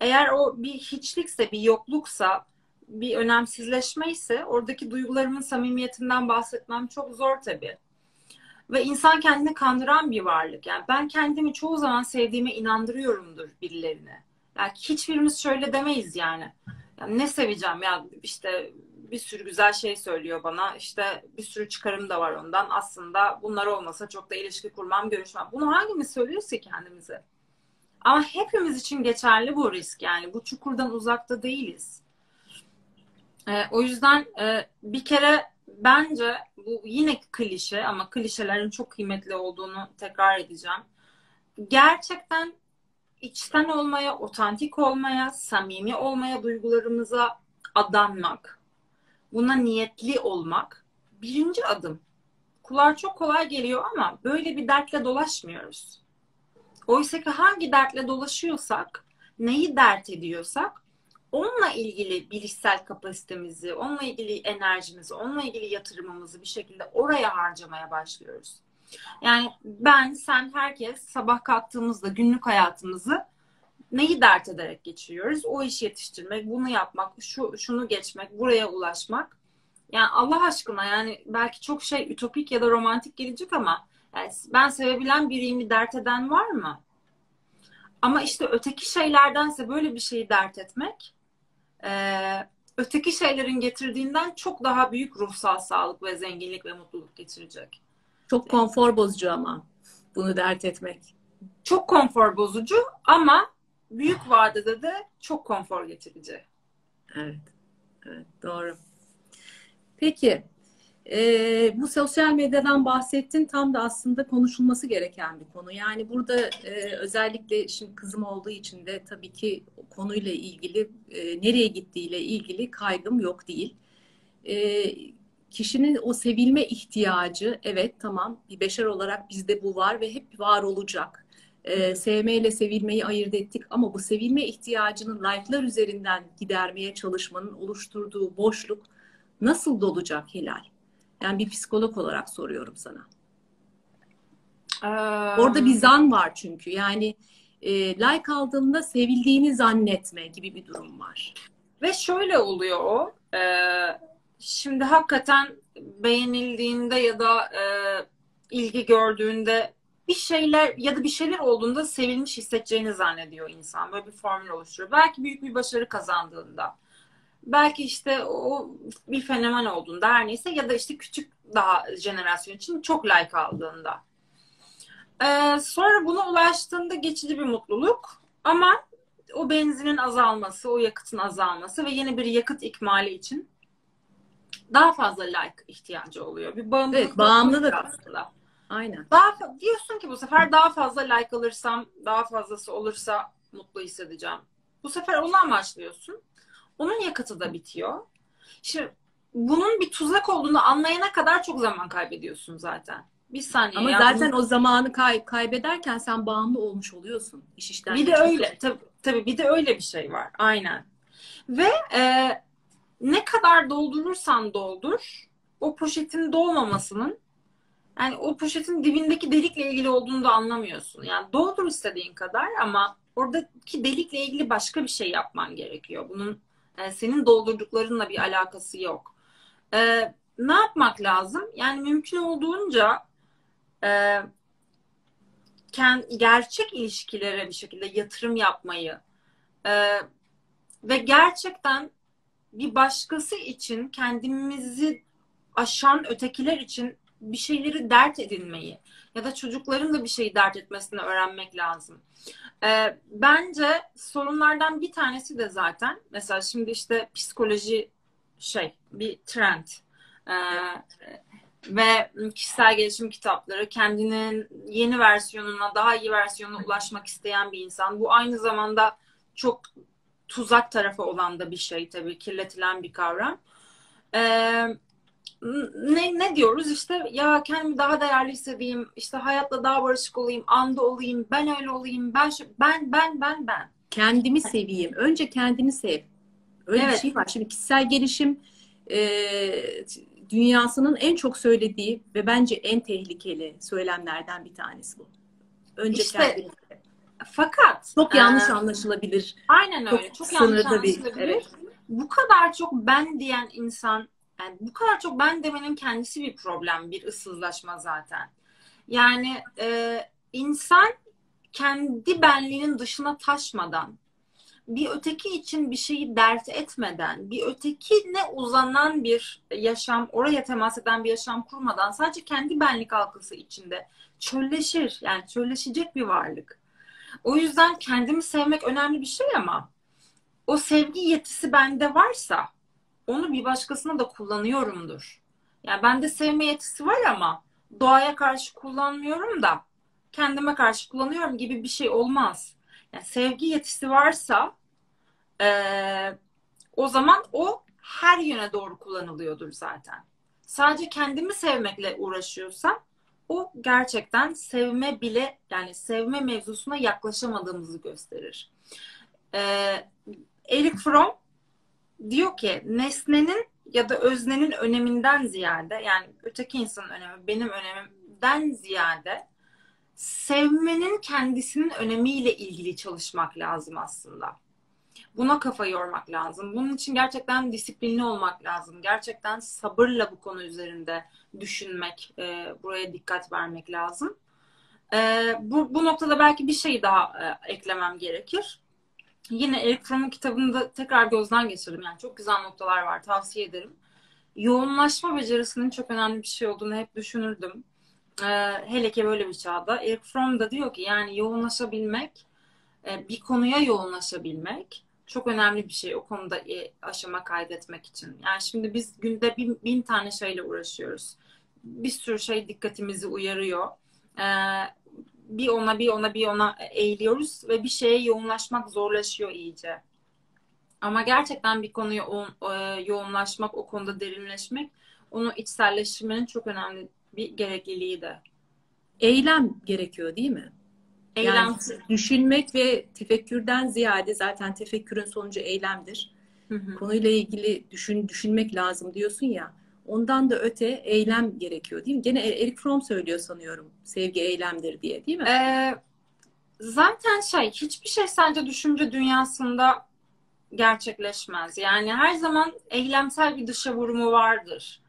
Eğer o bir hiçlikse, bir yokluksa, bir önemsizleşme ise oradaki duygularımın samimiyetinden bahsetmem çok zor tabii. Ve insan kendini kandıran bir varlık. Yani ben kendimi çoğu zaman sevdiğime inandırıyorumdur birilerine. Yani hiçbirimiz şöyle demeyiz yani. yani ne seveceğim ya işte bir sürü güzel şey söylüyor bana. İşte bir sürü çıkarım da var ondan. Aslında bunlar olmasa çok da ilişki kurmam, görüşmem. Bunu hangimiz söylüyoruz ki kendimize? Ama hepimiz için geçerli bu risk. Yani bu çukurdan uzakta değiliz. Ee, o yüzden e, bir kere bence bu yine klişe ama klişelerin çok kıymetli olduğunu tekrar edeceğim. Gerçekten içten olmaya, otantik olmaya, samimi olmaya, duygularımıza adanmak, buna niyetli olmak birinci adım. Kulağa çok kolay geliyor ama böyle bir dertle dolaşmıyoruz. Oysa ki hangi dertle dolaşıyorsak, neyi dert ediyorsak onunla ilgili bilişsel kapasitemizi, onunla ilgili enerjimizi, onunla ilgili yatırımımızı bir şekilde oraya harcamaya başlıyoruz. Yani ben, sen, herkes sabah kalktığımızda günlük hayatımızı neyi dert ederek geçiriyoruz? O işi yetiştirmek, bunu yapmak, şu şunu geçmek, buraya ulaşmak. Yani Allah aşkına yani belki çok şey ütopik ya da romantik gelecek ama yani ben sevebilen biriyimi dert eden var mı? Ama işte öteki şeylerdense böyle bir şeyi dert etmek e, öteki şeylerin getirdiğinden çok daha büyük ruhsal sağlık ve zenginlik ve mutluluk getirecek. Çok konfor bozucu ama bunu dert etmek. çok konfor bozucu ama büyük vadede de çok konfor getirici. Evet. Evet, doğru. Peki, e, bu sosyal medyadan bahsettin. Tam da aslında konuşulması gereken bir konu. Yani burada e, özellikle şimdi kızım olduğu için de tabii ki konuyla ilgili, e, nereye gittiğiyle ilgili kaygım yok değil. E, kişinin o sevilme ihtiyacı, evet tamam bir beşer olarak bizde bu var ve hep var olacak. E, sevmeyle sevilmeyi ayırt ettik ama bu sevilme ihtiyacını like'lar üzerinden gidermeye çalışmanın oluşturduğu boşluk nasıl dolacak Hilal? Yani bir psikolog olarak soruyorum sana. Ee, Orada bir zan var çünkü. Yani e, like aldığında sevildiğini zannetme gibi bir durum var. Ve şöyle oluyor o. E, şimdi hakikaten beğenildiğinde ya da e, ilgi gördüğünde bir şeyler ya da bir şeyler olduğunda sevilmiş hissedeceğini zannediyor insan. Böyle bir formül oluşturuyor. Belki büyük bir başarı kazandığında. Belki işte o bir fenomen olduğunda her neyse ya da işte küçük daha jenerasyon için çok like aldığında. Ee, sonra buna ulaştığında geçici bir mutluluk ama o benzinin azalması, o yakıtın azalması ve yeni bir yakıt ikmali için daha fazla like ihtiyacı oluyor. Bir bağımlılık, evet, bağımlılık aslında. Aynen. Daha diyorsun ki bu sefer daha fazla like alırsam, daha fazlası olursa mutlu hissedeceğim. Bu sefer onu amaçlıyorsun. Onun yakıtı da bitiyor. Şimdi bunun bir tuzak olduğunu anlayana kadar çok zaman kaybediyorsun zaten. Bir saniye. Ama ya, zaten bunu... o zamanı kay kaybederken sen bağımlı olmuş oluyorsun. İş işten bir de öyle. Tabii, tabii bir de öyle bir şey var. Aynen. Ve e, ne kadar doldurursan doldur o poşetin dolmamasının yani o poşetin dibindeki delikle ilgili olduğunu da anlamıyorsun. Yani doldur istediğin kadar ama oradaki delikle ilgili başka bir şey yapman gerekiyor. Bunun e, senin doldurduklarınla bir alakası yok. E, ne yapmak lazım? Yani mümkün olduğunca e, kend, gerçek ilişkilere bir şekilde yatırım yapmayı e, ve gerçekten bir başkası için kendimizi aşan ötekiler için bir şeyleri dert edinmeyi ya da çocukların da bir şeyi dert etmesini öğrenmek lazım. Ee, bence sorunlardan bir tanesi de zaten mesela şimdi işte psikoloji şey bir trend ee, ve kişisel gelişim kitapları kendinin yeni versiyonuna daha iyi versiyonuna ulaşmak isteyen bir insan. Bu aynı zamanda çok tuzak tarafı olan da bir şey tabii kirletilen bir kavram. Ee, ne, ne diyoruz? İşte ya kendimi daha değerli hissedeyim işte hayatla daha barışık olayım anda olayım ben öyle olayım ben ben ben ben ben. Kendimi seveyim. Önce kendini sev. Öyle evet. bir şey var şimdi kişisel gelişim e, dünyasının en çok söylediği ve bence en tehlikeli söylemlerden bir tanesi bu. Önce işte, kendini sev. fakat çok yanlış e, anlaşılabilir. aynen öyle. Çok, çok yanlış anlaşılabilir bir, evet. bu kadar çok ben diyen insan yani bu kadar çok ben demenin kendisi bir problem, bir ıssızlaşma zaten. Yani e, insan kendi benliğinin dışına taşmadan, bir öteki için bir şeyi dert etmeden, bir ötekine uzanan bir yaşam, oraya temas eden bir yaşam kurmadan sadece kendi benlik halkası içinde çölleşir. Yani çölleşecek bir varlık. O yüzden kendimi sevmek önemli bir şey ama o sevgi yetisi bende varsa onu bir başkasına da kullanıyorumdur. Yani bende sevme yetisi var ama doğaya karşı kullanmıyorum da kendime karşı kullanıyorum gibi bir şey olmaz. Yani sevgi yetisi varsa ee, o zaman o her yöne doğru kullanılıyordur zaten. Sadece kendimi sevmekle uğraşıyorsam o gerçekten sevme bile yani sevme mevzusuna yaklaşamadığımızı gösterir. Ee, Eric Fromm diyor ki nesnenin ya da öznenin öneminden ziyade yani öteki insanın önemi benim önemimden ziyade sevmenin kendisinin önemiyle ilgili çalışmak lazım aslında. Buna kafa yormak lazım. Bunun için gerçekten disiplinli olmak lazım. Gerçekten sabırla bu konu üzerinde düşünmek, e, buraya dikkat vermek lazım. E, bu, bu noktada belki bir şey daha e, eklemem gerekir. Yine Eric Fromm'un kitabını da tekrar gözden geçirdim. Yani çok güzel noktalar var. Tavsiye ederim. Yoğunlaşma becerisinin çok önemli bir şey olduğunu hep düşünürdüm. Ee, hele ki böyle bir çağda. Eric Fromm da diyor ki yani yoğunlaşabilmek, e, bir konuya yoğunlaşabilmek çok önemli bir şey o konuda e, aşama kaydetmek için. Yani şimdi biz günde bin, bin tane şeyle uğraşıyoruz. Bir sürü şey dikkatimizi uyarıyor. Ee, bir ona bir ona bir ona eğiliyoruz ve bir şeye yoğunlaşmak zorlaşıyor iyice. Ama gerçekten bir konuya e, yoğunlaşmak, o konuda derinleşmek, onu içselleştirmenin çok önemli bir gerekliliği de. Eylem gerekiyor değil mi? Eylem. Yani düşünmek ve tefekkürden ziyade zaten tefekkürün sonucu eylemdir. Hı hı. Konuyla ilgili düşün düşünmek lazım diyorsun ya. Ondan da öte eylem gerekiyor değil mi? Gene Erik Fromm söylüyor sanıyorum. Sevgi eylemdir diye değil mi? Ee, zaten şey hiçbir şey sence düşünce dünyasında gerçekleşmez. Yani her zaman eylemsel bir dışa vurumu vardır.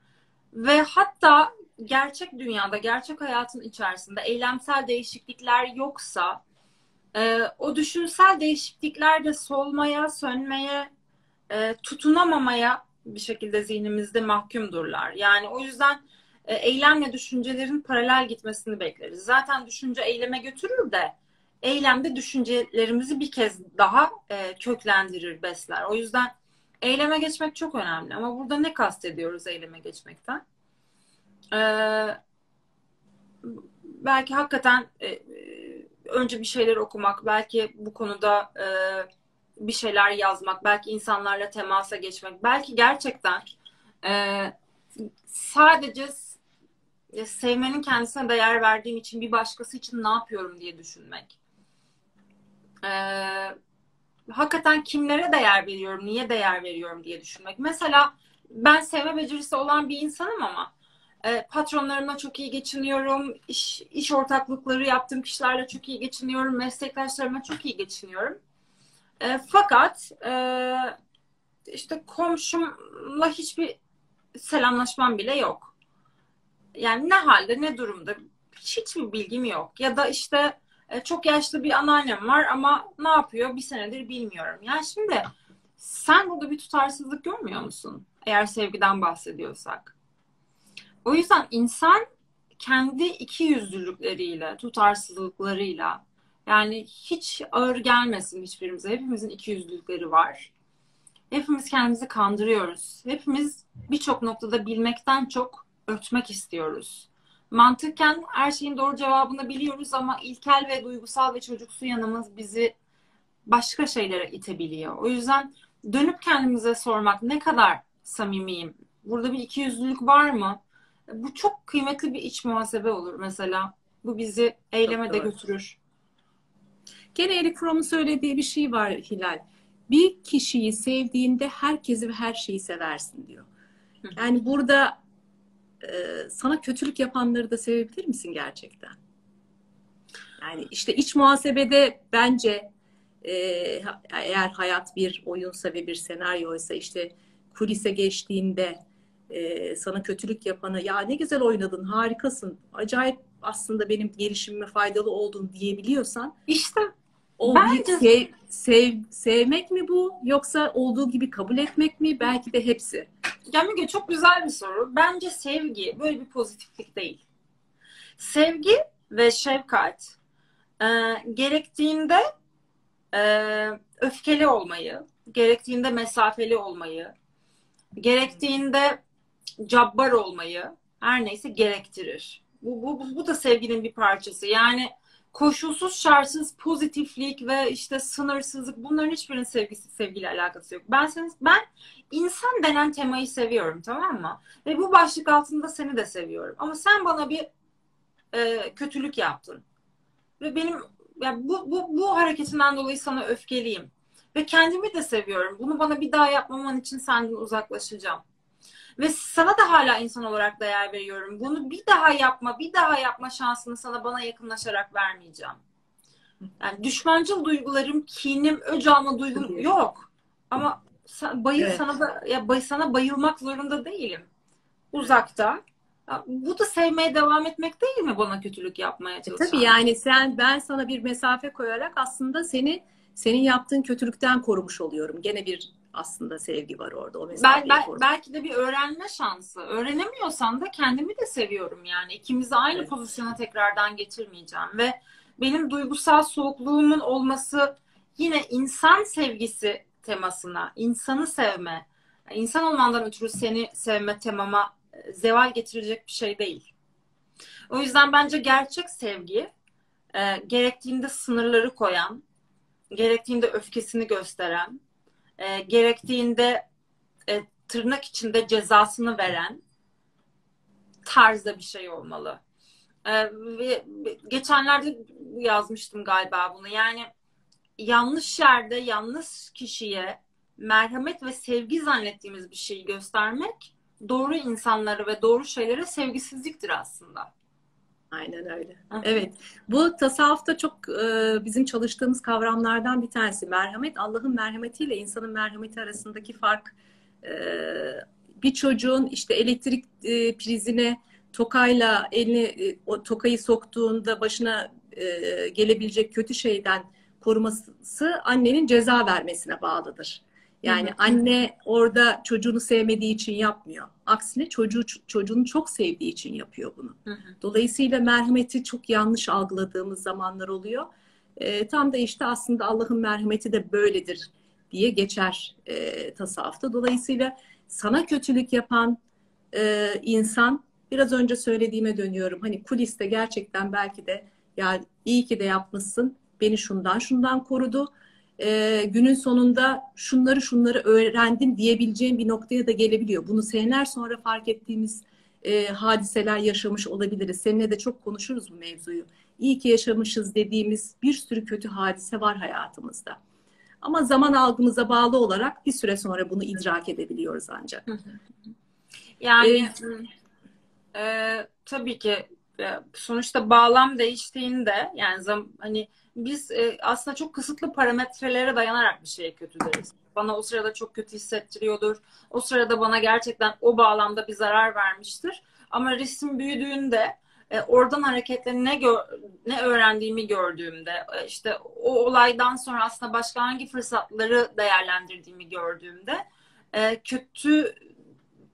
Ve hatta gerçek dünyada, gerçek hayatın içerisinde eylemsel değişiklikler yoksa e, o düşünsel değişiklikler de solmaya, sönmeye, e, tutunamamaya bir şekilde zihnimizde mahkumdurlar. Yani o yüzden e, eylemle düşüncelerin paralel gitmesini bekleriz. Zaten düşünce eyleme götürür de eylemde düşüncelerimizi bir kez daha e, köklendirir, besler. O yüzden eyleme geçmek çok önemli. Ama burada ne kastediyoruz eyleme geçmekten? Ee, belki hakikaten e, e, önce bir şeyler okumak, belki bu konuda e, bir şeyler yazmak, belki insanlarla temasa geçmek, belki gerçekten e, sadece sevmenin kendisine değer verdiğim için bir başkası için ne yapıyorum diye düşünmek. E, hakikaten kimlere değer veriyorum, niye değer veriyorum diye düşünmek. Mesela ben sevme becerisi olan bir insanım ama e, patronlarımla çok iyi geçiniyorum. İş, iş ortaklıkları yaptığım kişilerle çok iyi geçiniyorum. Meslektaşlarıma çok iyi geçiniyorum. E, fakat e, işte komşumla hiçbir selamlaşmam bile yok. Yani ne halde, ne durumda hiçbir bilgim yok. Ya da işte e, çok yaşlı bir anneannem var ama ne yapıyor bir senedir bilmiyorum. Yani şimdi sen burada bir tutarsızlık görmüyor musun? Eğer sevgiden bahsediyorsak. O yüzden insan kendi iki yüzlülükleriyle, tutarsızlıklarıyla yani hiç ağır gelmesin hiçbirimize. Hepimizin iki yüzlülükleri var. Hepimiz kendimizi kandırıyoruz. Hepimiz birçok noktada bilmekten çok örtmek istiyoruz. Mantıken her şeyin doğru cevabını biliyoruz ama ilkel ve duygusal ve çocuksu yanımız bizi başka şeylere itebiliyor. O yüzden dönüp kendimize sormak ne kadar samimiyim? Burada bir ikiyüzlülük var mı? Bu çok kıymetli bir iç muhasebe olur mesela. Bu bizi eyleme de götürür. Gene Eric Fromm'un söylediği bir şey var Hilal. Bir kişiyi sevdiğinde herkesi ve her şeyi seversin diyor. Yani burada e, sana kötülük yapanları da sevebilir misin gerçekten? Yani işte iç muhasebede bence e, eğer hayat bir oyunsa ve bir senaryoysa işte kulise geçtiğinde e, sana kötülük yapanı ya ne güzel oynadın harikasın acayip aslında benim gelişimime faydalı oldun diyebiliyorsan işte o Bence... sev, sev, sevmek mi bu yoksa olduğu gibi kabul etmek mi belki de hepsi. Ya Müge çok güzel bir soru. Bence sevgi böyle bir pozitiflik değil. Sevgi ve şefkat e, gerektiğinde e, öfkeli olmayı, gerektiğinde mesafeli olmayı, gerektiğinde cabbar olmayı her neyse gerektirir. Bu, bu, bu da sevginin bir parçası. Yani koşulsuz şartsız pozitiflik ve işte sınırsızlık bunların hiçbirinin sevgisi sevgiyle alakası yok. Ben seni ben insan denen temayı seviyorum tamam mı? Ve bu başlık altında seni de seviyorum. Ama sen bana bir e, kötülük yaptın. Ve benim yani bu, bu, bu hareketinden dolayı sana öfkeliyim. Ve kendimi de seviyorum. Bunu bana bir daha yapmaman için senden uzaklaşacağım. Ve sana da hala insan olarak değer veriyorum. Bunu bir daha yapma, bir daha yapma şansını sana bana yakınlaşarak vermeyeceğim. Yani düşmancıl duygularım, kinim, öc alma duygum yok. Ama bayıl evet. sana da ya bay, sana bayılmak zorunda değilim. Uzakta. Ya, bu da sevmeye devam etmek değil mi bana kötülük yapmaya çalışan? E, tabii yani sen ben sana bir mesafe koyarak aslında seni senin yaptığın kötülükten korumuş oluyorum. Gene bir aslında sevgi var orada. O bel, bel, belki de bir öğrenme şansı. Öğrenemiyorsan da kendimi de seviyorum yani. İkimizi aynı evet. pozisyona tekrardan getirmeyeceğim ve benim duygusal soğukluğumun olması yine insan sevgisi temasına, insanı sevme, insan olmandan ötürü seni sevme temama e, zeval getirecek bir şey değil. O yüzden bence gerçek sevgi e, gerektiğinde sınırları koyan, gerektiğinde öfkesini gösteren, e, gerektiğinde e, tırnak içinde cezasını veren tarzda bir şey olmalı. E, ve geçenlerde yazmıştım galiba bunu. Yani yanlış yerde yanlış kişiye merhamet ve sevgi zannettiğimiz bir şeyi göstermek doğru insanları ve doğru şeylere sevgisizliktir aslında. Aynen öyle. Evet. Bu tasavvufta çok e, bizim çalıştığımız kavramlardan bir tanesi. Merhamet, Allah'ın merhametiyle insanın merhameti arasındaki fark. E, bir çocuğun işte elektrik e, prizine tokayla elini e, o tokayı soktuğunda başına e, gelebilecek kötü şeyden koruması annenin ceza vermesine bağlıdır. Yani hı hı. anne orada çocuğunu sevmediği için yapmıyor. Aksine çocuğu çocuğunu çok sevdiği için yapıyor bunu. Hı hı. Dolayısıyla merhameti çok yanlış algıladığımız zamanlar oluyor. E, tam da işte aslında Allah'ın merhameti de böyledir diye geçer e, tasavvufta. Dolayısıyla sana kötülük yapan e, insan biraz önce söylediğime dönüyorum. Hani kuliste gerçekten belki de ya iyi ki de yapmışsın. Beni şundan şundan korudu e, günün sonunda şunları şunları öğrendim diyebileceğim bir noktaya da gelebiliyor. Bunu seneler sonra fark ettiğimiz e, hadiseler yaşamış olabiliriz. Seninle de çok konuşuruz bu mevzuyu. İyi ki yaşamışız dediğimiz bir sürü kötü hadise var hayatımızda. Ama zaman algımıza bağlı olarak bir süre sonra bunu idrak edebiliyoruz ancak. Yani ee, e, tabii ki sonuçta bağlam değiştiğinde yani zam, hani biz e, aslında çok kısıtlı parametrelere dayanarak bir şeye kötü deriz. Bana o sırada çok kötü hissettiriyordur. O sırada bana gerçekten o bağlamda bir zarar vermiştir. Ama resim büyüdüğünde e, oradan hareketle ne gö- ne öğrendiğimi gördüğümde e, işte o olaydan sonra aslında başka hangi fırsatları değerlendirdiğimi gördüğümde e, kötü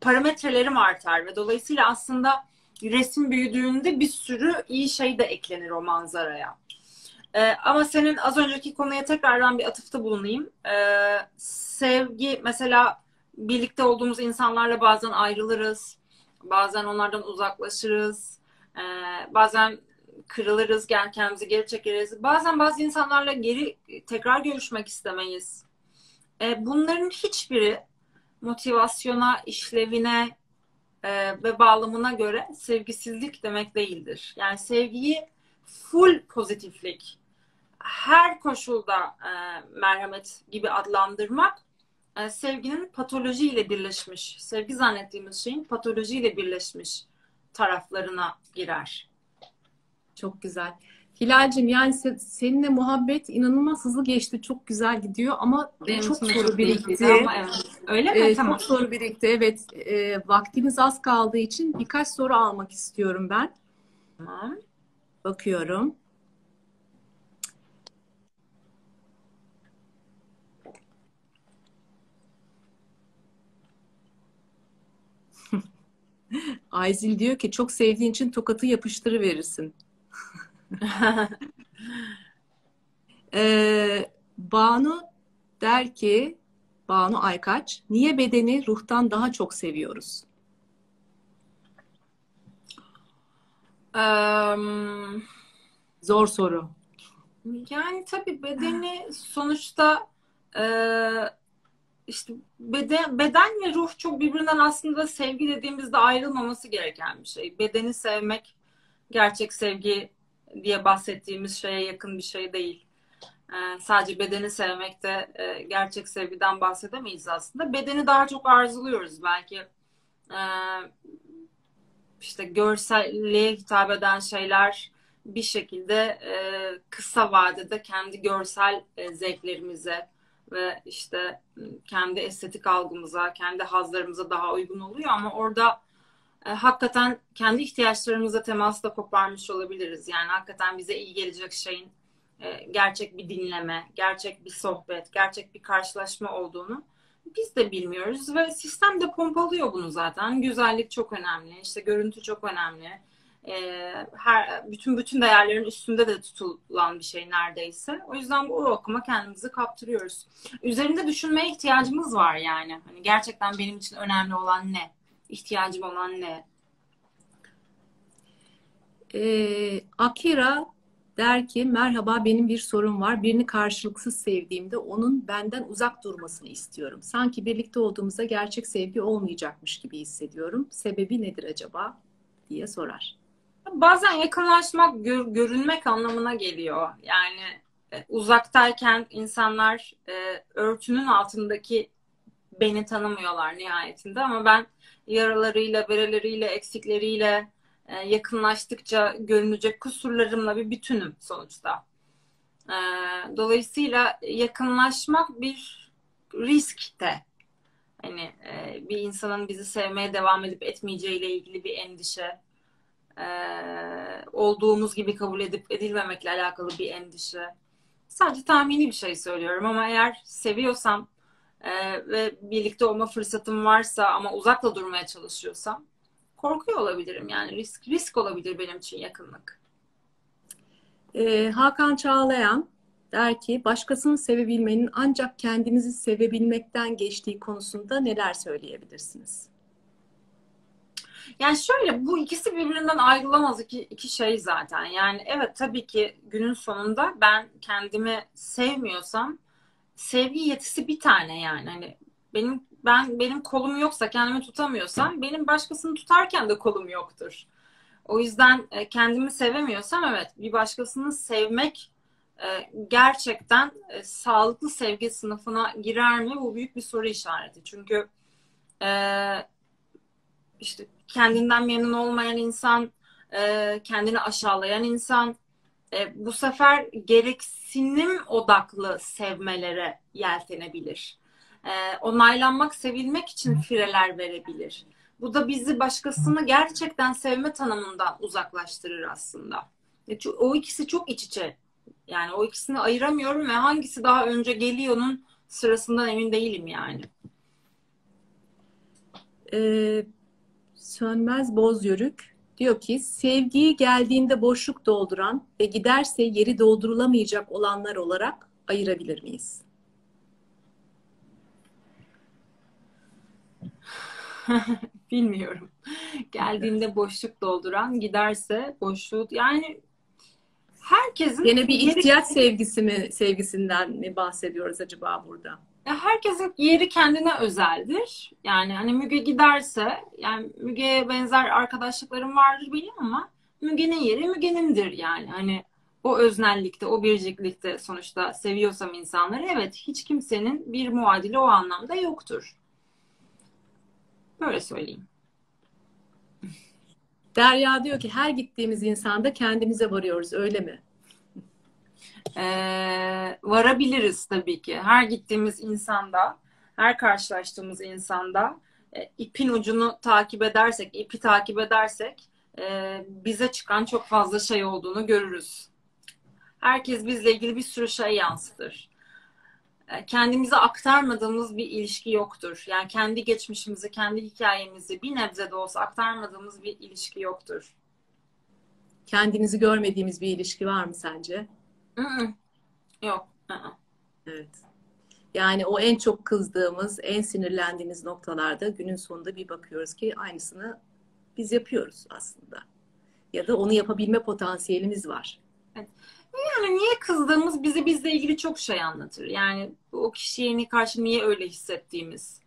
parametrelerim artar ve dolayısıyla aslında resim büyüdüğünde bir sürü iyi şey de eklenir o manzaraya. Ee, ama senin az önceki konuya tekrardan bir atıfta bulunayım. Ee, sevgi mesela birlikte olduğumuz insanlarla bazen ayrılırız. Bazen onlardan uzaklaşırız. Ee, bazen kırılırız, gel kendimizi geri çekeriz. Bazen bazı insanlarla geri tekrar görüşmek istemeyiz. Ee, bunların hiçbiri motivasyona, işlevine e, ve bağlamına göre sevgisizlik demek değildir. Yani sevgiyi full pozitiflik, her koşulda e, merhamet gibi adlandırmak e, sevginin patolojiyle birleşmiş, sevgi zannettiğimiz şeyin patolojiyle birleşmiş taraflarına girer. Çok güzel. Hilal'cim yani seninle muhabbet inanılmaz hızlı geçti. Çok güzel gidiyor ama Benim çok soru birikti. Ama evet. Öyle mi? Ee, tamam. Çok soru birikti. Evet. E, vaktimiz az kaldığı için birkaç soru almak istiyorum ben. Tamam. Bakıyorum. Ayzil diyor ki çok sevdiğin için tokatı yapıştırıverirsin. ee, Banu der ki Banu Aykaç niye bedeni ruhtan daha çok seviyoruz? Um, Zor soru. Yani tabii bedeni sonuçta e, işte beden, beden ve ruh çok birbirinden aslında sevgi dediğimizde ayrılmaması gereken bir şey. Bedeni sevmek gerçek sevgi diye bahsettiğimiz şeye yakın bir şey değil. Ee, sadece bedeni sevmekte e, gerçek sevgiden bahsedemeyiz aslında. Bedeni daha çok arzuluyoruz belki. E, işte görselliğe hitap eden şeyler bir şekilde e, kısa vadede kendi görsel e, zevklerimize ve işte kendi estetik algımıza, kendi hazlarımıza daha uygun oluyor ama orada e, hakikaten kendi ihtiyaçlarımıza temasla koparmış olabiliriz. Yani hakikaten bize iyi gelecek şeyin e, gerçek bir dinleme, gerçek bir sohbet, gerçek bir karşılaşma olduğunu biz de bilmiyoruz ve sistem de pompalıyor bunu zaten. Güzellik çok önemli, işte görüntü çok önemli. Ee, her bütün bütün değerlerin üstünde de tutulan bir şey neredeyse. O yüzden bu okuma kendimizi kaptırıyoruz. Üzerinde düşünmeye ihtiyacımız var yani. Hani gerçekten benim için önemli olan ne? İhtiyacım olan ne? Ee, Akira der ki merhaba benim bir sorun var. Birini karşılıksız sevdiğimde onun benden uzak durmasını istiyorum. Sanki birlikte olduğumuzda gerçek sevgi olmayacakmış gibi hissediyorum. Sebebi nedir acaba diye sorar. Bazen yakınlaşmak gör, görünmek anlamına geliyor. Yani e, uzaktayken insanlar e, örtünün altındaki beni tanımıyorlar nihayetinde ama ben yaralarıyla, bereleriyle, eksikleriyle e, yakınlaştıkça görünecek kusurlarımla bir bütünüm sonuçta. E, dolayısıyla yakınlaşmak bir risk de. Hani e, bir insanın bizi sevmeye devam edip etmeyeceğiyle ilgili bir endişe, olduğumuz gibi kabul edip edilmemekle alakalı bir endişe. Sadece tahmini bir şey söylüyorum ama eğer seviyorsam ve birlikte olma fırsatım varsa ama uzakla durmaya çalışıyorsam korkuyor olabilirim yani risk risk olabilir benim için yakınlık. Ee, Hakan Çağlayan der ki başkasını sevebilmenin ancak kendimizi sevebilmekten geçtiği konusunda neler söyleyebilirsiniz? Yani şöyle bu ikisi birbirinden ayrılamaz iki, iki şey zaten. Yani evet tabii ki günün sonunda ben kendimi sevmiyorsam sevgi yetisi bir tane yani. Hani benim ben benim kolum yoksa kendimi tutamıyorsam benim başkasını tutarken de kolum yoktur. O yüzden e, kendimi sevemiyorsam evet bir başkasını sevmek e, gerçekten e, sağlıklı sevgi sınıfına girer mi? Bu büyük bir soru işareti. Çünkü işte kendinden memnun olmayan insan, kendini aşağılayan insan bu sefer gereksinim odaklı sevmelere yeltenebilir e, onaylanmak, sevilmek için fireler verebilir. Bu da bizi başkasını gerçekten sevme tanımından uzaklaştırır aslında. E, o ikisi çok iç içe. Yani o ikisini ayıramıyorum ve hangisi daha önce geliyor'nun sırasından emin değilim yani. Ee, Sönmez Boz Yörük diyor ki sevgiyi geldiğinde boşluk dolduran ve giderse yeri doldurulamayacak olanlar olarak ayırabilir miyiz? Bilmiyorum. Geldiğinde boşluk dolduran, giderse boşluğu yani herkesin yine bir ihtiyaç sevgisi mi sevgisinden mi bahsediyoruz acaba burada? Ya herkesin yeri kendine özeldir. Yani hani Müge giderse yani Müge'ye benzer arkadaşlıklarım vardır benim ama Müge'nin yeri Müge'nindir yani. Hani o öznellikte, o biriciklikte sonuçta seviyorsam insanları evet hiç kimsenin bir muadili o anlamda yoktur. Böyle söyleyeyim. Derya diyor ki her gittiğimiz insanda kendimize varıyoruz öyle mi? Ee, varabiliriz tabii ki. Her gittiğimiz insanda, her karşılaştığımız insanda e, ipin ucunu takip edersek, ipi takip edersek e, bize çıkan çok fazla şey olduğunu görürüz. Herkes bizle ilgili bir sürü şey yansıtır. E, kendimize aktarmadığımız bir ilişki yoktur. Yani kendi geçmişimizi, kendi hikayemizi bir nebze de olsa aktarmadığımız bir ilişki yoktur. Kendinizi görmediğimiz bir ilişki var mı sence? Yok. Evet. Yani o en çok kızdığımız, en sinirlendiğimiz noktalarda günün sonunda bir bakıyoruz ki aynısını biz yapıyoruz aslında. Ya da onu yapabilme potansiyelimiz var. Evet. Yani niye kızdığımız bizi bizle ilgili çok şey anlatır. Yani o kişiye karşı niye öyle hissettiğimiz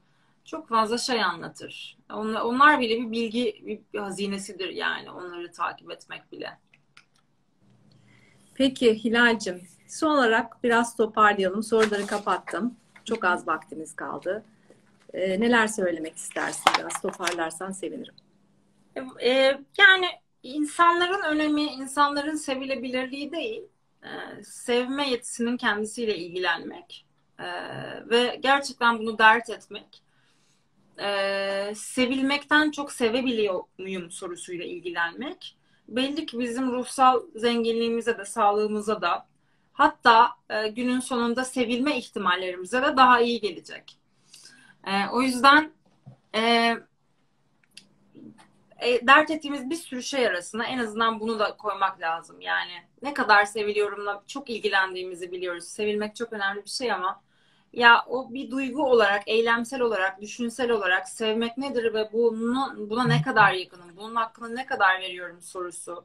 çok fazla şey anlatır. Onlar, onlar bile bir bilgi bir hazinesidir yani onları takip etmek bile. Peki Hilal'cim son olarak biraz toparlayalım. Soruları kapattım. Çok az vaktimiz kaldı. Ee, neler söylemek istersin? Biraz toparlarsan sevinirim. Ee, yani insanların önemi, insanların sevilebilirliği değil e, sevme yetisinin kendisiyle ilgilenmek e, ve gerçekten bunu dert etmek e, sevilmekten çok sevebiliyor muyum sorusuyla ilgilenmek belli ki bizim ruhsal zenginliğimize de sağlığımıza da hatta e, günün sonunda sevilme ihtimallerimize de daha iyi gelecek. E, o yüzden e, e, dert ettiğimiz bir sürü şey arasında en azından bunu da koymak lazım. Yani ne kadar seviliyorumla çok ilgilendiğimizi biliyoruz. Sevilmek çok önemli bir şey ama ya o bir duygu olarak, eylemsel olarak, düşünsel olarak sevmek nedir ve bunu, buna ne kadar yakınım, bunun hakkını ne kadar veriyorum sorusu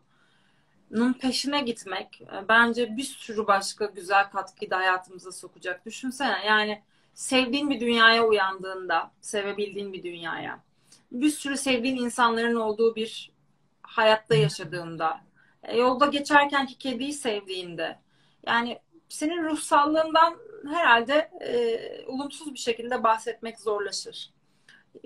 nun peşine gitmek e, bence bir sürü başka güzel katkıyı da hayatımıza sokacak. Düşünsene yani sevdiğin bir dünyaya uyandığında, sevebildiğin bir dünyaya, bir sürü sevdiğin insanların olduğu bir hayatta yaşadığında, e, yolda geçerkenki kediyi sevdiğinde, yani senin ruhsallığından herhalde e, olumsuz bir şekilde bahsetmek zorlaşır.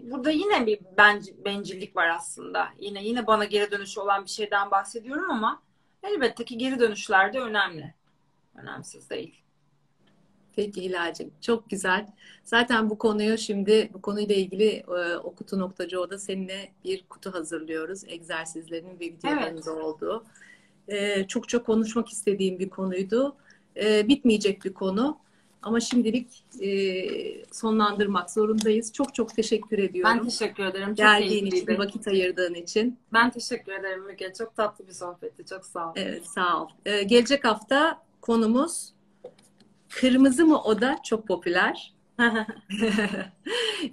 Burada yine bir benc- bencillik var aslında. Yine yine bana geri dönüşü olan bir şeyden bahsediyorum ama elbette ki geri dönüşler de önemli. Önemsiz değil. Peki Hilal'cim çok güzel. Zaten bu konuyu şimdi bu konuyla ilgili e, okutu.co'da seninle bir kutu hazırlıyoruz. Egzersizlerin ve videoların Evet. olduğu. E, çok çok konuşmak istediğim bir konuydu. E, bitmeyecek bir konu. Ama şimdilik e, sonlandırmak zorundayız. Çok çok teşekkür ediyorum. Ben teşekkür ederim. Çok Geldiğin için, vakit ayırdığın için. Ben teşekkür ederim Müge. Çok tatlı bir sohbetti. Çok sağ ol. Evet, sağ ol. Ee, gelecek hafta konumuz kırmızı mı oda çok popüler.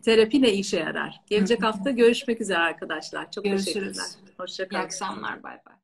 Terapi ne işe yarar? Gelecek hafta görüşmek üzere arkadaşlar. Çok Görüşürüz. teşekkürler. İyi Hoşçakalın. akşamlar. Bay bay.